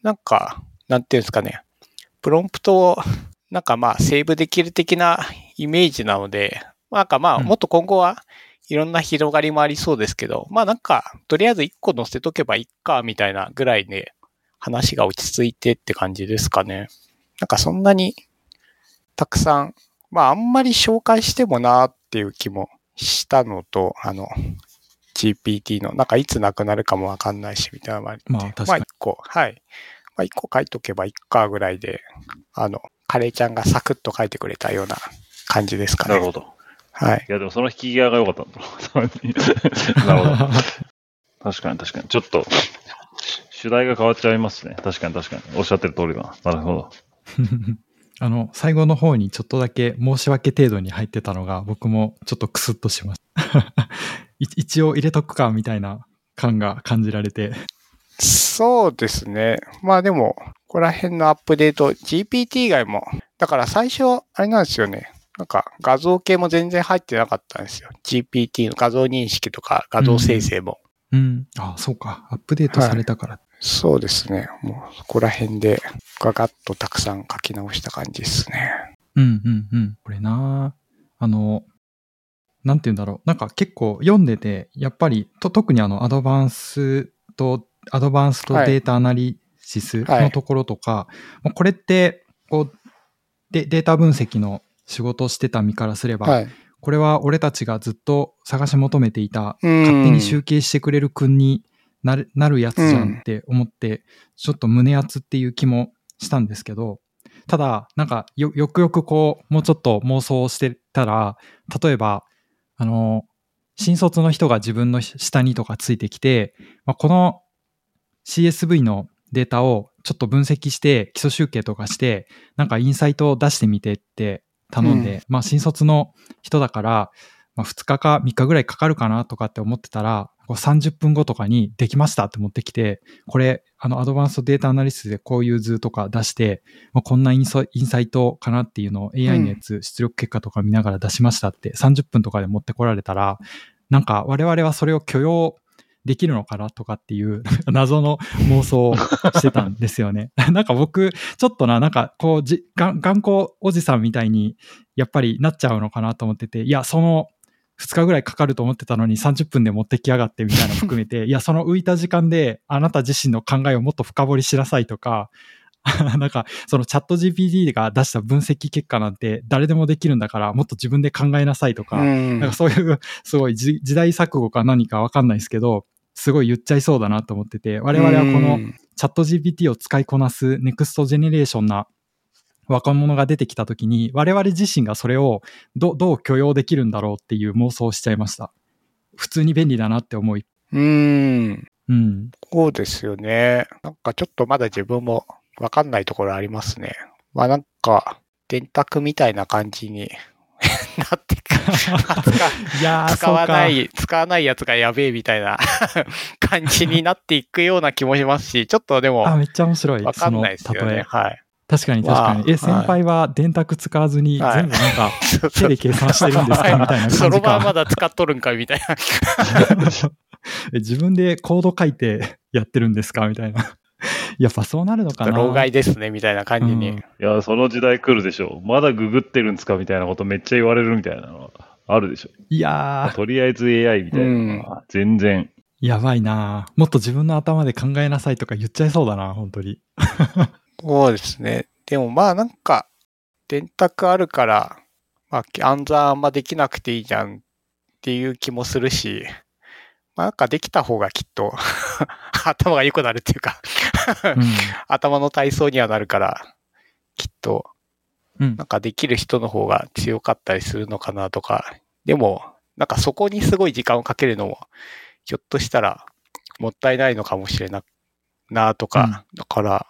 なんか、なんていうんですかね。プロンプトをなんかまあセーブできる的なイメージなので、なんかまあうんもっと今後はいろんな広がりもありそうですけど、まあなんかとりあえず1個載せとけばいいかみたいなぐらいで話が落ち着いてって感じですかね。なんかそんなにたくさんまあ、あんまり紹介してもなーっていう気もしたのと、あの、GPT の、なんかいつなくなるかもわかんないし、みたいなのもあってまあ確かにまあ、一個、はい。まあ、一個書いとけばいいかぐらいで、あの、カレーちゃんがサクッと書いてくれたような感じですかね。なるほど。はい。いや、でもその引き際が良かったんだろう。なるほど。確かに確かに。ちょっと、主題が変わっちゃいますね。確かに確かに。おっしゃってる通りだな。なるほど。あの、最後の方にちょっとだけ申し訳程度に入ってたのが、僕もちょっとクスッとしました。い一応入れとくかみたいな感が感じられて。そうですね。まあでも、ここら辺のアップデート、GPT 以外も、だから最初、あれなんですよね。なんか画像系も全然入ってなかったんですよ。GPT の画像認識とか画像生成も。うん。あ、そうか。アップデートされたから。そうですね。もうそこら辺でガガッとたくさん書き直した感じですね。うんうんうん。これなあの、なんて言うんだろう。なんか結構読んでて、やっぱり、と特にあの、アドバンスと、アドバンスとはいデータアナリシスはいのところとか、もうこれって、こう、でデータ分析の仕事をしてた身からすれば、はい。これは俺たちがずっと探し求めていた、勝勝手に集計してくれる君になるなるやつじゃんって思って、ちょっと胸熱っていう気もしたんですけど、ただ、なんかよ、よくよくこう、もうちょっと妄想してたら、例えば、あの、新卒の人が自分の下にとかついてきて、まあ、この CSV のデータをちょっと分析して、基礎集計とかして、なんかインサイトを出してみてって頼んで、うん。まあ新卒の人だから、まあ、2日か3日ぐらいかかるかなとかって思ってたら、こう30分後とかにできましたって持ってきて、これ、あの、アドバンストデータアナリストでこういう図とか出して、まあ、こんなインソインサイトかなっていうのを AI のやつ、出力結果とか見ながら出しましたって30分とかで持ってこられたら、なんか我々はそれを許容できるのかなとかっていう 謎の妄想をしてたんですよね。なんか僕、ちょっとな、なんかこうじ、が頑固おじさんみたいにやっぱりなっちゃうのかなと思ってて、いや、その2日ぐらいかかると思ってたのに30分で持ってきやがってみたいなの含めて、いや、その浮いた時間であなた自身の考えをもっと深掘りしなさいとか、なんか、そのチャット GPT が出した分析結果なんて誰でもできるんだから、もっと自分で考えなさいとか、うんなんかそういう、すごい時時代錯誤か何かわかんないですけど、すごい言っちゃいそうだなと思ってて、我々はこのうんチャット GPT を使いこなすネクストジェネレーションな若者が出てきたときに、我々自身がそれをどどう許容できるんだろうっていう妄想をしちゃいました。普通に便利だなって思い。うん。うん。そうですよね。なんかちょっとまだ自分もわかんないところありますね。まあなんか、電卓みたいな感じに なってくいやー、使わない、使わないやつがやべえみたいな 感じになっていくような気もしますし、ちょっとでもか。あ、めっちゃ面白い。わかんないですよね。はい。確かに確かに。え、まあ先輩は電卓使わずにはい全部なんか 手で計算してるんですか？みたいなそ感じか。ろばんまだ使っとるんかみたいな。え自分でコード書いてやってるんですか？みたいな。やっぱそうなるのかな？老害ですね、みたいな感じに。うんいや、その時代来るでしょう。まだググってるんですかみたいなことめっちゃ言われるみたいなのはあるでしょ。いやー、とりあえず AI みたいなのは全然。やばいなもっと自分の頭で考えなさいとか言っちゃいそうだな、本当に。そうですね。でもまあなんか、電卓あるから、まあ暗算あんまできなくていいじゃんっていう気もするし、まあなんかできた方がきっと 頭が良くなるっていうかうん。頭の体操にはなるから、きっとうん。なんかできる人の方が強かったりするのかなとか、でも、なんかそこにすごい時間をかけるのも、ひょっとしたらもったいないのかもしれな、なとか、うん。だから、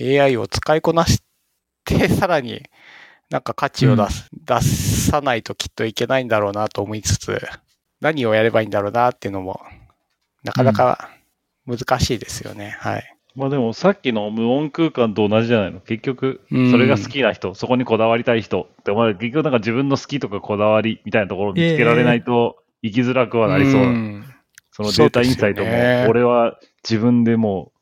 AI を使いこなして、さらになんか価値を出す、出さないときっといけないんだろうなと思いつつ、何をやればいいんだろうなっていうのも、なかなか難しいですよね。はい。まあでもさっきの無音空間と同じじゃないの？結局、うんそれが好きな人、そこにこだわりたい人って思われる結局なんか自分の好きとかこだわりみたいなところを見つけられないと生きづらくはなりそうな。んそのデータインサイトも、俺は自分でも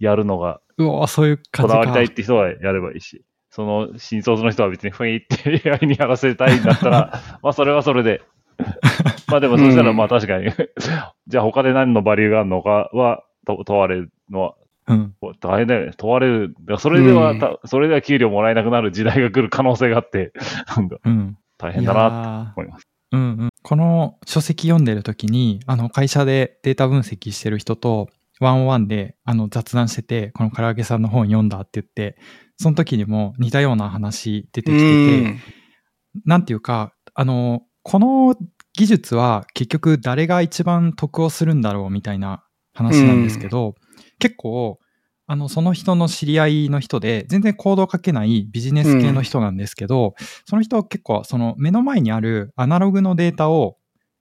うやるのがうわそういう感じか。こだわりたいって人はやればいいし、その新卒の人は別にふいって AI にやらせたいんだったら、まあそれはそれで。まあでもそしたらまあ確かに、じゃあ他で何のバリューがあるのかはと問われるのはうん。大変だよね。問われる。それでは、うんたそれでは給料もらえなくなる時代が来る可能性があって、なんかうん。大変だな思います。うんうん。この書籍読んでる時に、あの、会社でデータ分析してる人と、ワンワンであの雑談してて、この唐揚げさんの本読んだって言って、その時にも似たような話出てきてて、なんていうか、あの、この技術は結局誰が一番得をするんだろうみたいな話なんですけど、結構、あの、その人の知り合いの人で、全然コードを書けないビジネス系の人なんですけど、その人は結構、その目の前にあるアナログのデータを、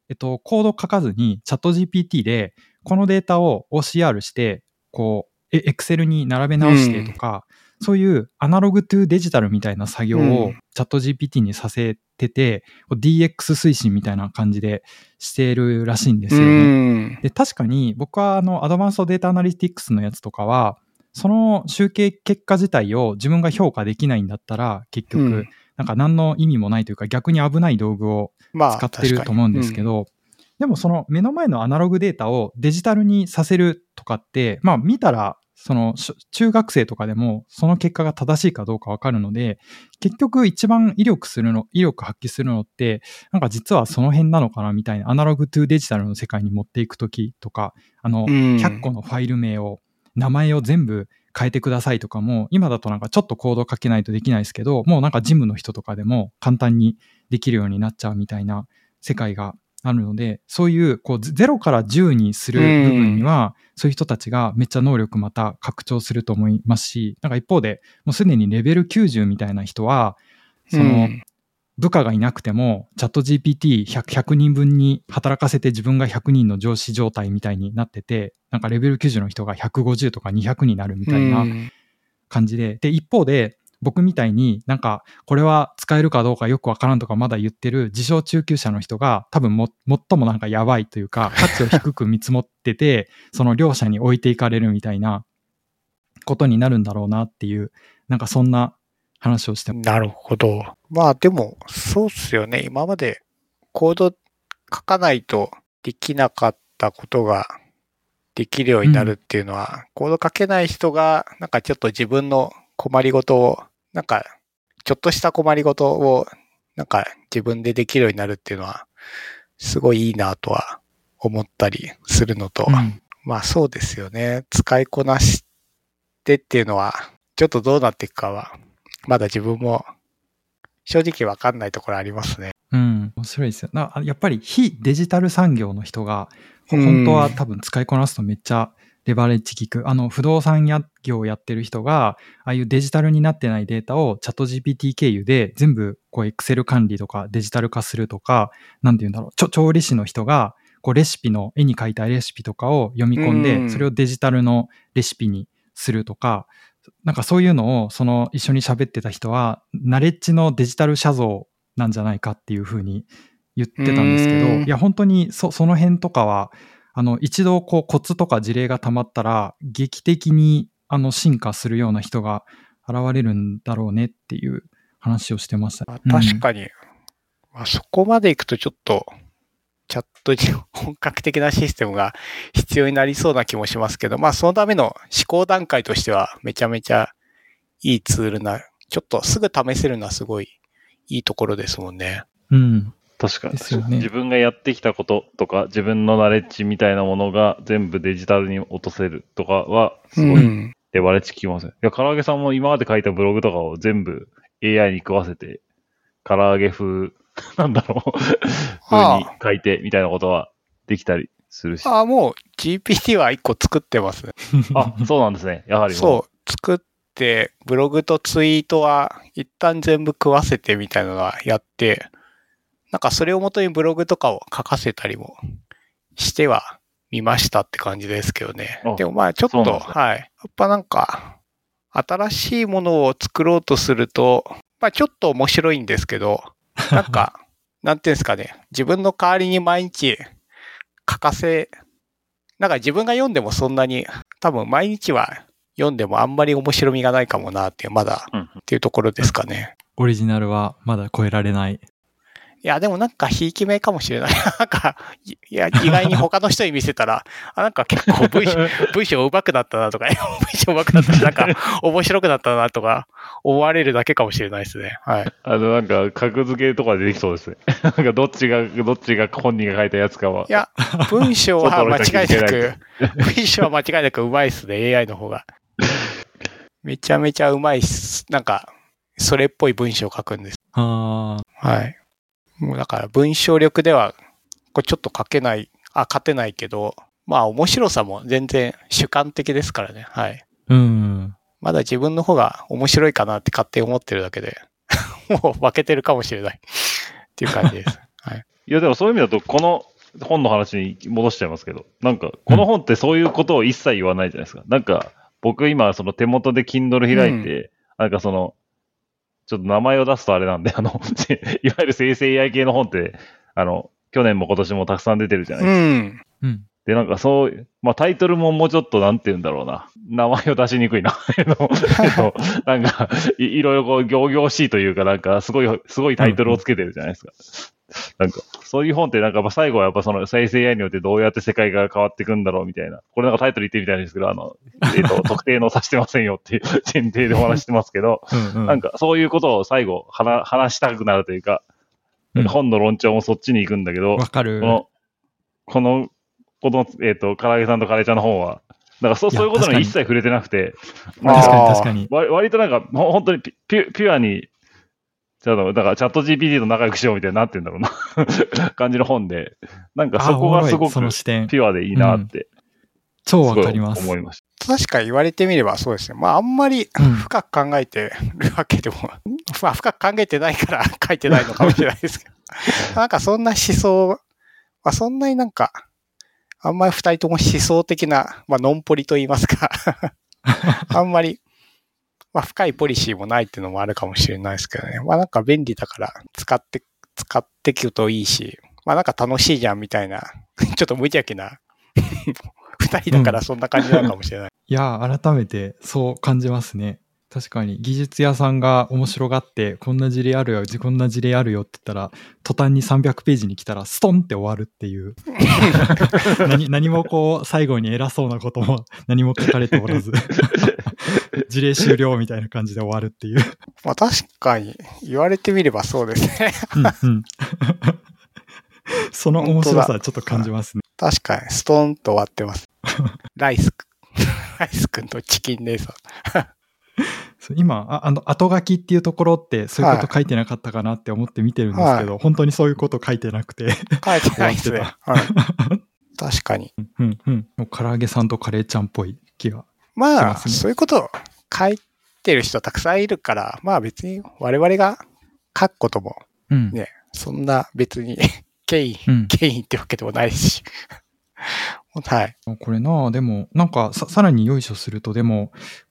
えっと、コード書かずにチャット GPT で、このデータを OCR して、こう、え Excel に並べ直してとか、そういうアナログトゥデジタルみたいな作業うをん。チャット GPT にさせてて、こう DX 推進みたいな感じでしてるらしいんですよね。うん。で、確かに僕はあの、アドバンストデータアナリティクスのやつとかは、その集計結果自体を自分が評価できないんだったら、結局、うん。なんか何の意味もないというか、逆に危ない道具をまあ、使ってると思うんですけど、でもその目の前のアナログデータをデジタルにさせるとかって、まあ見たら、そのし中学生とかでもその結果が正しいかどうかわかるので、結局一番威力するの、威力発揮するのって、なんか実はその辺なのかなみたいな、アナログトゥデジタルの世界に持っていくときとか、あの、うん。100個のファイル名を、名前を全部変えてくださいとかも、今だとなんかちょっとコード書けないとできないですけど、もうなんか事務の人とかでも簡単にできるようになっちゃうみたいな世界があるので、そういうこう0から10にする部分には、そういう人たちがめっちゃ能力また拡張すると思いますし、なんか一方でもうすでにレベル90みたいな人は、その、うん。部下がいなくても、チャット GPT100 100人分に働かせて自分が100人の上司状態みたいになってて、なんかレベル90の人が150とか200になるみたいなうん。感じで、で、一方で、僕みたいになんか、これは使えるかどうかよくわからんとかまだ言ってる自称中級者の人が多分も、最もなんかやばいというか、価値を低く見積もってて、その両者に置いていかれるみたいなことになるんだろうなっていう、なんかそんな話をしてます。なるほど。まあでも、そうっすよね。今までコード書かないとできなかったことができるようになるっていうのは、コード書けない人が、なんかちょっと自分の困りごとを、なんか、ちょっとした困りごとを、なんか自分でできるようになるっていうのは、すごいいいなとは思ったりするのと、うんまあそうですよね。使いこなしてっていうのは、ちょっとどうなっていくかは、まだ自分も正直わかんないところありますね。うん、面白いですよ。なやっぱり非デジタル産業の人が、本当は多分使いこなすとめっちゃレバレッジ効く。あの、不動産業をやってる人が、ああいうデジタルになってないデータをチャット GPT 経由で全部、こう、Excel 管理とかデジタル化するとか、なんて言うんだろう。ちょ調理師の人が、こう、レシピの、絵に描いたレシピとかを読み込んで、うんそれをデジタルのレシピにするとか、なんかそういうのを、その一緒に喋ってた人は、ナレッジのデジタル写像なんじゃないかっていうふうに言ってたんですけど、うんいや、本当にそその辺とかは、あの、一度こうコツとか事例が溜まったら、劇的にあの進化するような人が現れるんだろうねっていう話をしてました。まあ確かに、まあ、そこまでいくとちょっと、チャットに本格的なシステムが必要になりそうな気もしますけど、まあそのための試行段階としてはめちゃめちゃいいツールな、ちょっとすぐ試せるのはすごいいいところですもんね。うん。確かにね自分がやってきたこととか、自分のナレッジみたいなものが全部デジタルに落とせるとかは、すごいん。レバレッジ効きますね。いや、唐揚げさんも今まで書いたブログとかを全部 AI に食わせて、唐揚げ風、なんだろう、風に書いてみたいなことはできたりするし。ああ、もう GPT は1個作ってますね。あ、そうなんですね。やはり。そう、作って、ブログとツイートは一旦全部食わせてみたいなのはやって、なんかそれをもとにブログとかを書かせたりもしてはみましたって感じですけどねあ。でもまあちょっと、はい。やっぱなんか、新しいものを作ろうとすると、まあちょっと面白いんですけど、なんか、なんていうんですかね、自分の代わりに毎日書かせ、なんか自分が読んでもそんなに、多分毎日は読んでもあんまり面白みがないかもなっていう、まだうんっていうところですかね。オリジナルはまだ超えられない。いや、でもなんか、ひいき目かもしれない。なんか、いいや、意外に他の人に見せたら、あ、なんか結構文章、文章上手くなったなとか、文章上手くなったら、なんか、面白くなったなとか、思われるだけかもしれないですね。はい。あの、なんか、格付けとかでできそうですね。なんか、どっちが、どっちが本人が書いたやつかは。いや、文章は間違いなく、文章は間違いなく上手いっすね、AI の方が。めちゃめちゃ上手いっす。なんか、それっぽい文章を書くんです。あはい。もうだから文章力では、これちょっと書けない、あ、勝てないけど、まあ面白さも全然主観的ですからね。はい。ーうん。まだ自分の方が面白いかなって勝手に思ってるだけで、もう負けてるかもしれないっていう感じです。はい。いや、でもそういう意味だと、この本の話に戻しちゃいますけど、なんか、この本ってそういうことを一切言わないじゃないですか。なんか、僕今、その手元で Kindle 開いて、なんかその、ちょっと名前を出すとあれなんで、あの、いわゆる生成 AI 系の本って、あの、去年も今年もたくさん出てるじゃないですか。うん。うん。で、なんかそう、まあタイトルももうちょっとなんて言うんだろうな。名前を出しにくいな。えっとえっとなんかい、いろいろこう、行々しいというか、なんか、すごい、すごいタイトルをつけてるじゃないですか。なんか、そういう本ってなんか、まあ最後はやっぱその生成 AI によってどうやって世界が変わっていくんだろうみたいな。これなんかタイトル言ってみたいんですけど、あの、えっ、と、特定の指してませんよっていう前提でお話してますけど、うんうん。なんかそういうことを最後話、話したくなるというか、うん本の論調もそっちに行くんだけど、わかるこ。の、この、この、えっ、と、唐揚げさんとカレーちゃんの本は、だからそそういうことにに一切触れてなくて、まあ確かに確かに。割割となんか、ほ本当にピピュピュアに、ちょっと、だからチャット GPT と仲良くしようみたいになってんだろうな、感じの本で、なんかあそこがすごく。ピュアでいいなって、超すごいわかります。思いまし確か言われてみればそうですね。まああんまりうん深く考えてるわけでも、まあ深く考えてないから書いてないのかもしれないですけど。なんかそんな思想、まあそんなになんか、あんまり二人とも思想的な、まあノンポリと言いますか、あんまり、まあ深いポリシーもないっていうのもあるかもしれないですけどね。まあなんか便利だから使って、使ってくといいし、まあなんか楽しいじゃんみたいな、ちょっと無邪気な、二人だからそんな感じなのかもしれない。いや、改めてそう感じますね。確かに技術屋さんが面白がって、こんな事例あるよ、こんな事例あるよって言ったら、途端に300ページに来たら、ストンって終わるっていう。何何もこう、最後に偉そうなことも何も書かれておらず、事例終了みたいな感じで終わるっていう。まあ確かに言われてみればそうですね。うんうん その面白さはちょっと感じますね。確かにストーンと終わってます。ライス。ライスくんとチキン姉さん。そう 今あ、あの、後書きっていうところって、そういうこと書いてなかったかなって思って見てるんですけど、本当にそういうこと書いてなくて、書いてないですね。はい。確かに。うんうん。もう唐揚げさんとカレーちゃんっぽい気が。まあ、しますねそういうことを書いてる人たくさんいるから、まあ別に我々が書くこともうん。ね、そんな別に 権威、うん。権威ってわけでもないし。はい。これなあでも、なんかさ、さらによいしょすると、でも、結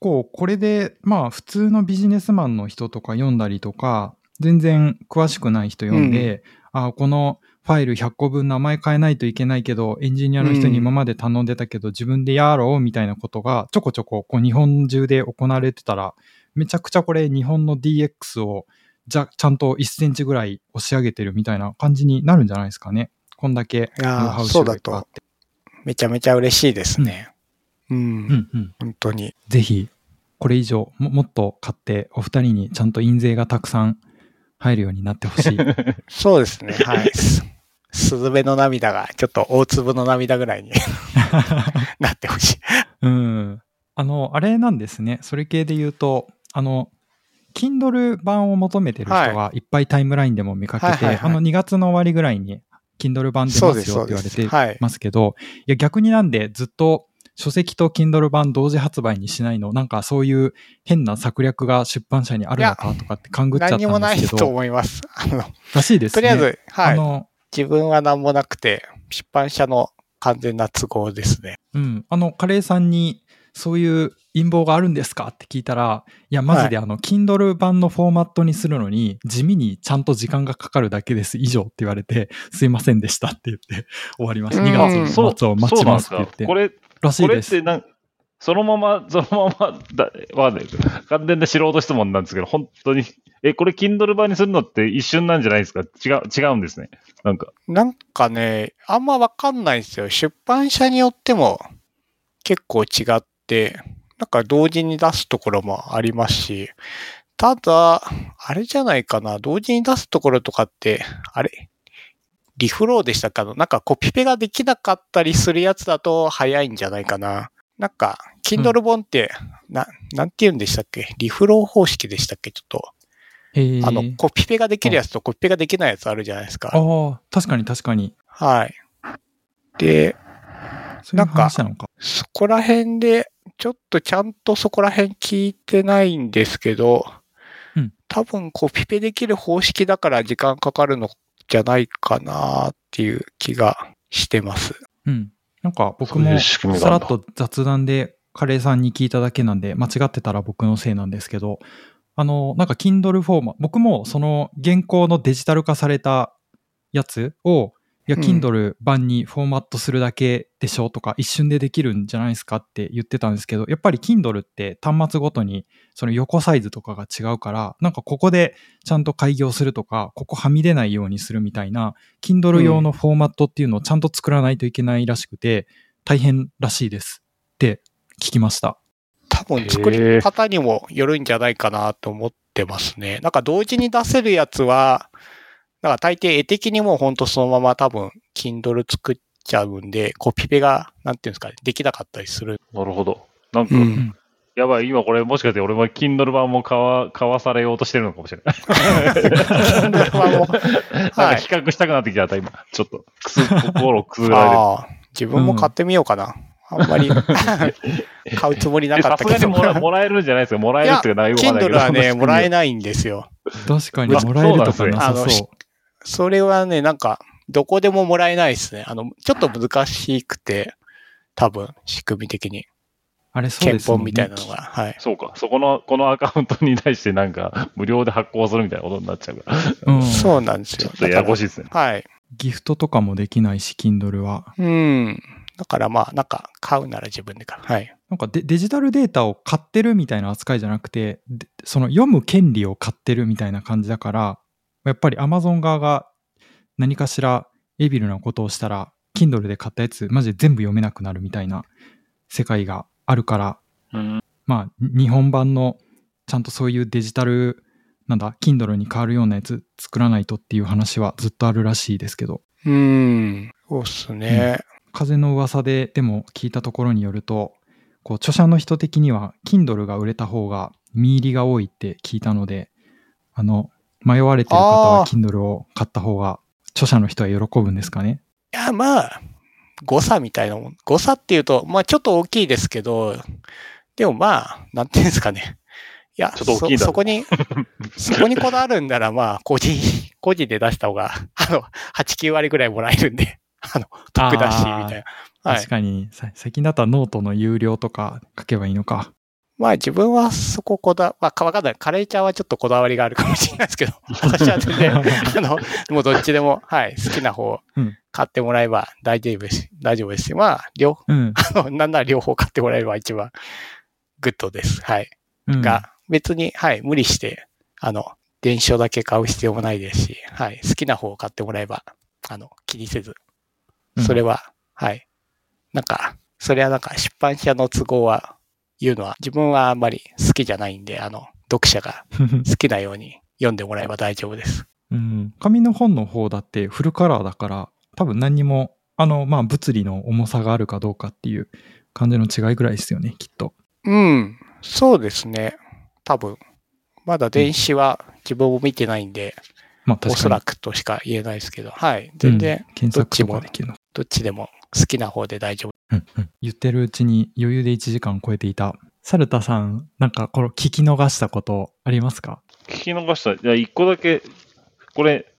構これで、まあ、普通のビジネスマンの人とか読んだりとか、全然詳しくない人読んで、あこのファイル100個分名前変えないといけないけど、エンジニアの人に今まで頼んでたけど、自分でやろうみたいなことが、ちょこちょこ、こう、日本中で行われてたら、めちゃくちゃこれ、日本の DX を、じゃ、ちゃんと1センチぐらい押し上げてるみたいな感じになるんじゃないですかね。こんだけノウハウそうだと集があって。めちゃめちゃ嬉しいですね。うん。うんうん。本当に。ぜひ、これ以上も、もっと買って、お二人にちゃんと印税がたくさん入るようになってほしい。そうですね。はい。すスズメの涙がちょっと大粒の涙ぐらいに なってほしい。うん。あの、あれなんですね。それ系で言うと、あの、Kindle 版を求めてる人はいっぱいタイムラインでも見かけて、あの2月の終わりぐらいに Kindle 版出ますよ。って言われてはい。ますけど、いや逆になんでずっと書籍と Kindle 版同時発売にしないの？なんかそういう変な策略が出版社にあるのかとかって勘ぐっちゃったん何にもないとですけど、思います。あの、らしいですね。とりあえず、はい。あの、自分は何もなくて、出版社の完全な都合ですね。うん。あの、カレーさんに、そういう陰謀があるんですか？って聞いたら、いや、マジであの、Kindle 版のフォーマットにするのに、地味にちゃんと時間がかかるだけです、以上って言われて、すいませんでしたって言って終わりました。うん2月そう、の末を待ちますって言って。これ、らしいです。これってなん、そのまま、そのままだ、わかんないです完全な素人質問なんですけど、本当に、え、これ Kindle 版にするのって一瞬なんじゃないですか？違う、違うんですね。なんか。なんかね、あんまわかんないんですよ。出版社によっても結構違って、なんか同時に出すところもありますし、ただ、あれじゃないかな、同時に出すところとかって、あれ？リフローでしたかの？なんかコピペができなかったりするやつだと早いんじゃないかな。なんか、Kindle 本って、な、なんて言うんでしたっけ？リフロー方式でしたっけ？ちょっと。あの、コピペができるやつとコピペができないやつあるじゃないですか。ああ、確かに確かに。はい。で、なのか。そこら辺で、ちょっとちゃんとそこら辺聞いてないんですけど、うん多分コピペできる方式だから時間かかるのじゃないかなっていう気がしてます。うん。なんか僕もさらっと雑談でカレーさんに聞いただけなんで、間違ってたら僕のせいなんですけど、あの、なんか Kindle フォーマ僕もその現行のデジタル化されたやつを、いや、うん Kindle 版にフォーマットするだけでしょとか、一瞬でできるんじゃないですかって言ってたんですけど、やっぱり Kindle って端末ごとにその横サイズとかが違うから、なんかここでちゃんと開業するとか、ここはみ出ないようにするみたいな、Kindle 用のフォーマットっていうのをちゃんと作らないといけないらしくて、大変らしいですって聞きました。多分作り方にもよるんじゃないかなと思ってますね。なんか同時に出せるやつは、なんか大抵絵的にもうほんとそのまま多分 Kindle 作っちゃうんで、コピペが、なんていうんですかね、できなかったりする。なるほど。なんか、うん。やばい、今これもしかして俺も Kindle 版も買わ 買わされようとしてるのかもしれない。Kindle 版も なんかはい比較したくなってきちゃった、今。ちょっと、くす、心くすぐられてる。ああ、自分も買ってみようかな。あんまり 買うつもりなえかったけど。さすがにもらもらえるんじゃないですかもらえるっていうか内容わかんないけ Kindle ど。はね、もらえない。んですよ。確かにあもらえるとかそうなさですねそう。それはね、なんか、どこでももらえないですね。あの、ちょっと難しくて、多分、仕組み的に。あれそう憲ですね法みたいなのが。はい。そうか。そこの、このアカウントに対してなんか、無料で発行するみたいなことになっちゃうから。うん。そうなんですよちょっ。とややこしいですね。はい。ギフトとかもできないし、Kindle は。うん。だからまあ、なんか、買うなら自分で買う。はい。なんかデデジタルデータを買ってるみたいな扱いじゃなくて、でその読む権利を買ってるみたいな感じだから、やっぱり Amazon 側が何かしらエビルなことをしたら、Kindle で買ったやつ、マジで全部読めなくなるみたいな世界があるから、うん。まあ、日本版のちゃんとそういうデジタル、なんだ、Kindle に変わるようなやつ作らないとっていう話はずっとあるらしいですけど、うん。そうっすね。風の噂ででも聞いたところによると、こう著者の人的には Kindle が売れた方が見入りが多いって聞いたので、あの、迷われてる方は Kindle を買った方が著者の人は喜ぶんですかね？や、まあ、誤差みたいなもん。誤差っていうと、まあちょっと大きいですけど、でもまあ、なんていうんですかね。いや、ちょっと大きいんだそそこに、そこにこだわるんなら、まあ、個人、個人で出した方が、あの、8、9割ぐらいもらえるんで、あの、得だし、みたいな。はい確。かに、さ最近だったらノートの有料とか書けばいいのか。まあ自分はそここだ、まあわかんない。カレーちゃんはちょっとこだわりがあるかもしれないですけど、私は全然、あの、もうどっちでも、はい、好きな方うん買ってもらえば大丈夫です。大丈夫ですし。まあ、両、うん。あのなんなら両方買ってもらえれば一番グッドです。はい。うん、が、別に、はい、無理して、あの、電書だけ買う必要もないですし、はい、好きな方を買ってもらえば、あの、気にせず、うんそれは、はい。なんか、それはなんか出版社の都合は言うのは、自分はあんまり好きじゃないんで、あの、読者が 好きなように読んでもらえば大丈夫です。うん。紙の本の方だってフルカラーだから、多分何にも、あの、まあ、物理の重さがあるかどうかっていう感じの違いぐらいですよね、きっと。うん、そうですね。多分。まだ電子は自分も見てないんで、まあ、確かに。おそらくとしか言えないですけど、はい。全然、うん検索とかできるの。どっちでも好きな方で大丈夫。言ってるうちに余裕で1時間超えていた。サルタさん、なんかこの聞き逃したことありますか？聞き逃した。じゃあ、一個だけ、これ、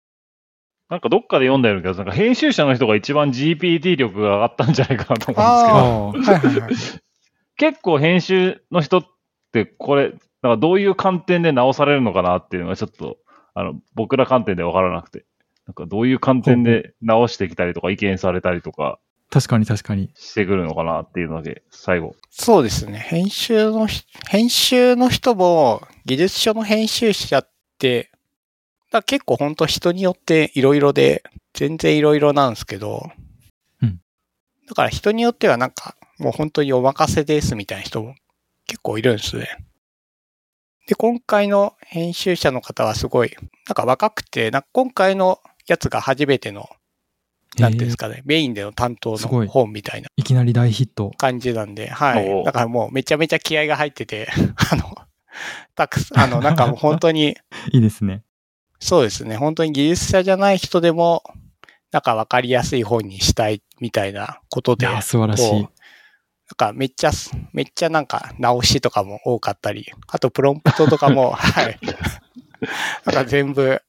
なんかどっかで読んだような気がする。なんか編集者の人が一番 GPT 力が上がったんじゃないかなと思うんですけど、はいはいはい。結構編集の人ってこれ、なんかどういう観点で直されるのかなっていうのがちょっと、あの、僕ら観点でわからなくて。なんかどういう観点で直してきたりとか意見されたりとか確かに確かに。してくるのかなっていうのだけ、最後。そうですね。編集のひ、編集の人も、技術書の編集者って、だ結構本当人によっていろいろで、全然いろいろなんですけど、うんだから人によってはなんか、もう本当にお任せですみたいな人も結構いるんですね。で、今回の編集者の方はすごい、なんか若くて、なんか今回のやつが初めての、なんていうんですかね、メインでの担当すごいの本みたいないきなり大ヒット。感じなんで、はおい。うだからもうめちゃめちゃ気合が入ってて、あの、たくさん、あの、なんかもう本当に、いいですね。そうですね、本当に技術者じゃない人でも、なんかわかりやすい本にしたいみたいなことで、いや、素晴らしい。なんかめっちゃ、めっちゃなんか直しとかも多かったり、あとプロンプトとかも、はい。なんか全部、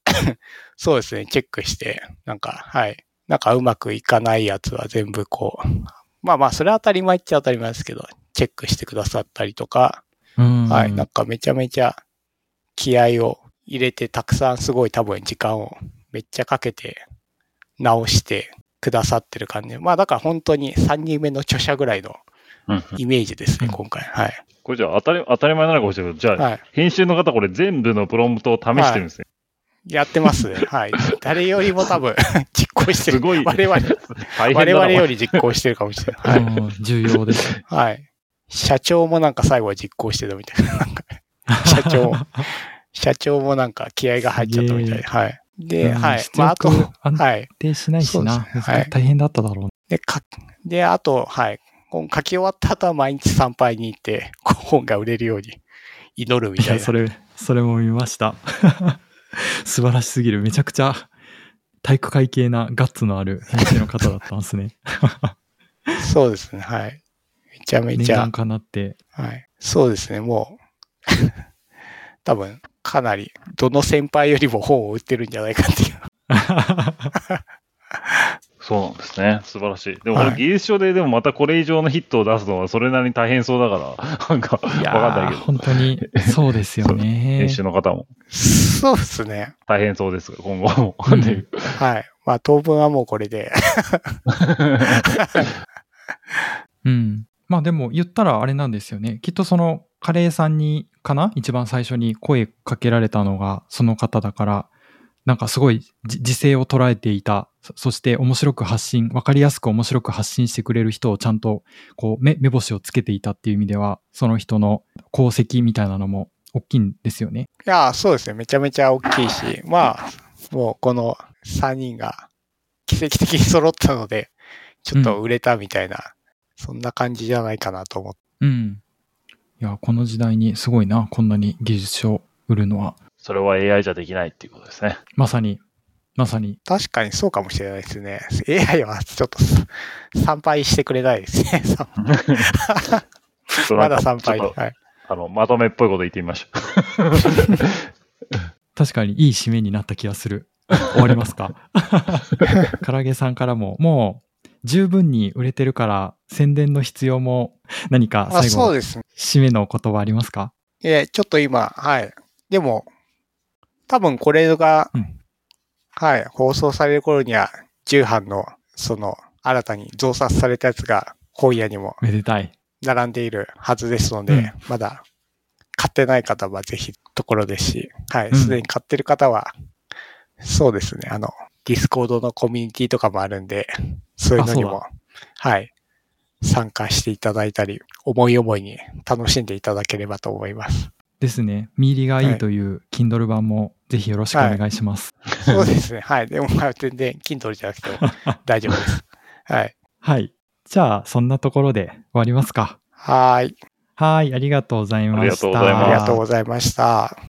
そうですね、チェックして、なんか、はい。なんかうまくいかないやつは全部こう、まあまあ、それは当たり前っちゃ当たり前ですけど、チェックしてくださったりとか、うん。はい。なんかめちゃめちゃ気合を入れて、たくさんすごい多分時間をめっちゃかけて直してくださってる感じ。まあだから本当に3人目の著者ぐらいのうんイメージですね、うん今回。はい。これじゃあ当たり当たり前なのかもしれないけど、じゃあ、はい。編集の方これ全部のプロンプトを試してるんですね。やってますね。はい。誰よりも多分 実行してる。すごい我々。我々より。り実行してるかもしれない。はい。うん重要ですね。はい。社長もなんか最後は実行してたみたいな。なんか社長、社長もなんか気合が入っちゃったみたいで。はい。で、うんはい。出まあ、あと、はい。定しないしな。はい大変だっただろうで、か、で、あと、はい。書き終わった後は毎日参拝に行って、こう本が売れるように祈るみな。いや、たいな。それ、それも見ました。素晴らしすぎる。めちゃくちゃ体育会系なガッツのある編集の方だったんですね。そうですね。はい。めちゃめちゃかなって。はい。そうですね。もう、多分、かなり、どの先輩よりも本を売ってるんじゃないかっていう。そうなんですね。素晴らしい。でも、はいこれ技術書ででもまたこれ以上のヒットを出すのはそれなりに大変そうだから、なんか、わかんないけど、ー本当に、そうですよね編。集の方もそうですね。大変そうですが、今後も。うんはい。まあ、当分はもうこれで。うん。まあでも言ったらあれなんですよね。きっとそのカレーさんにかな？一番最初に声かけられたのがその方だから、なんかすごいじ時勢を捉えていた。そそして面白く発信、わかりやすく面白く発信してくれる人をちゃんとこう目目星をつけていたっていう意味では、その人の功績みたいなのも大きいんですよね。いや、そうですね。めちゃめちゃ大きいし、まあ、もうこの3人が奇跡的に揃ったので、ちょっと売れたみたいな、そんな感じじゃないかなと思って。うん。いや、この時代にすごいな、こんなに技術書を売るのは。それは AI じゃできないっていうことですね。まさに、まさに。確かにそうかもしれないですね。AI はちょっと参拝してくれないですね。参まだ参拝。はい。あの、まとめっぽいこと言ってみましょ確かにいい締めになった気がする。終わりますか？唐揚げさんからも、もう十分に売れてるから宣伝の必要も何かあ最後、そうですね。締めの言葉ありますか？え、ちょっと今、はい。でも、多分これが、うんはい、放送される頃には、重版の、その、新たに増刷されたやつが本屋にもめでたい。並んでいるはずですので、うんまだ買ってない方はぜひところですし、はい、うんすでに買ってる方は、そうですね、あの、 Discord のコミュニティとかもあるんで、そういうのにも、はい、参加していただいたり、思い思いに楽しんでいただければと思います。ですね。実入りがいいという Kindle 版もぜひよろしくお願いします。そうですね、はい。でも、まあ、全然、Kindle じゃなくても 大丈夫です。はい。はい。じゃあ、そんなところで終わりますか。はーい。はい、ありがとうございました。ありがとうございました。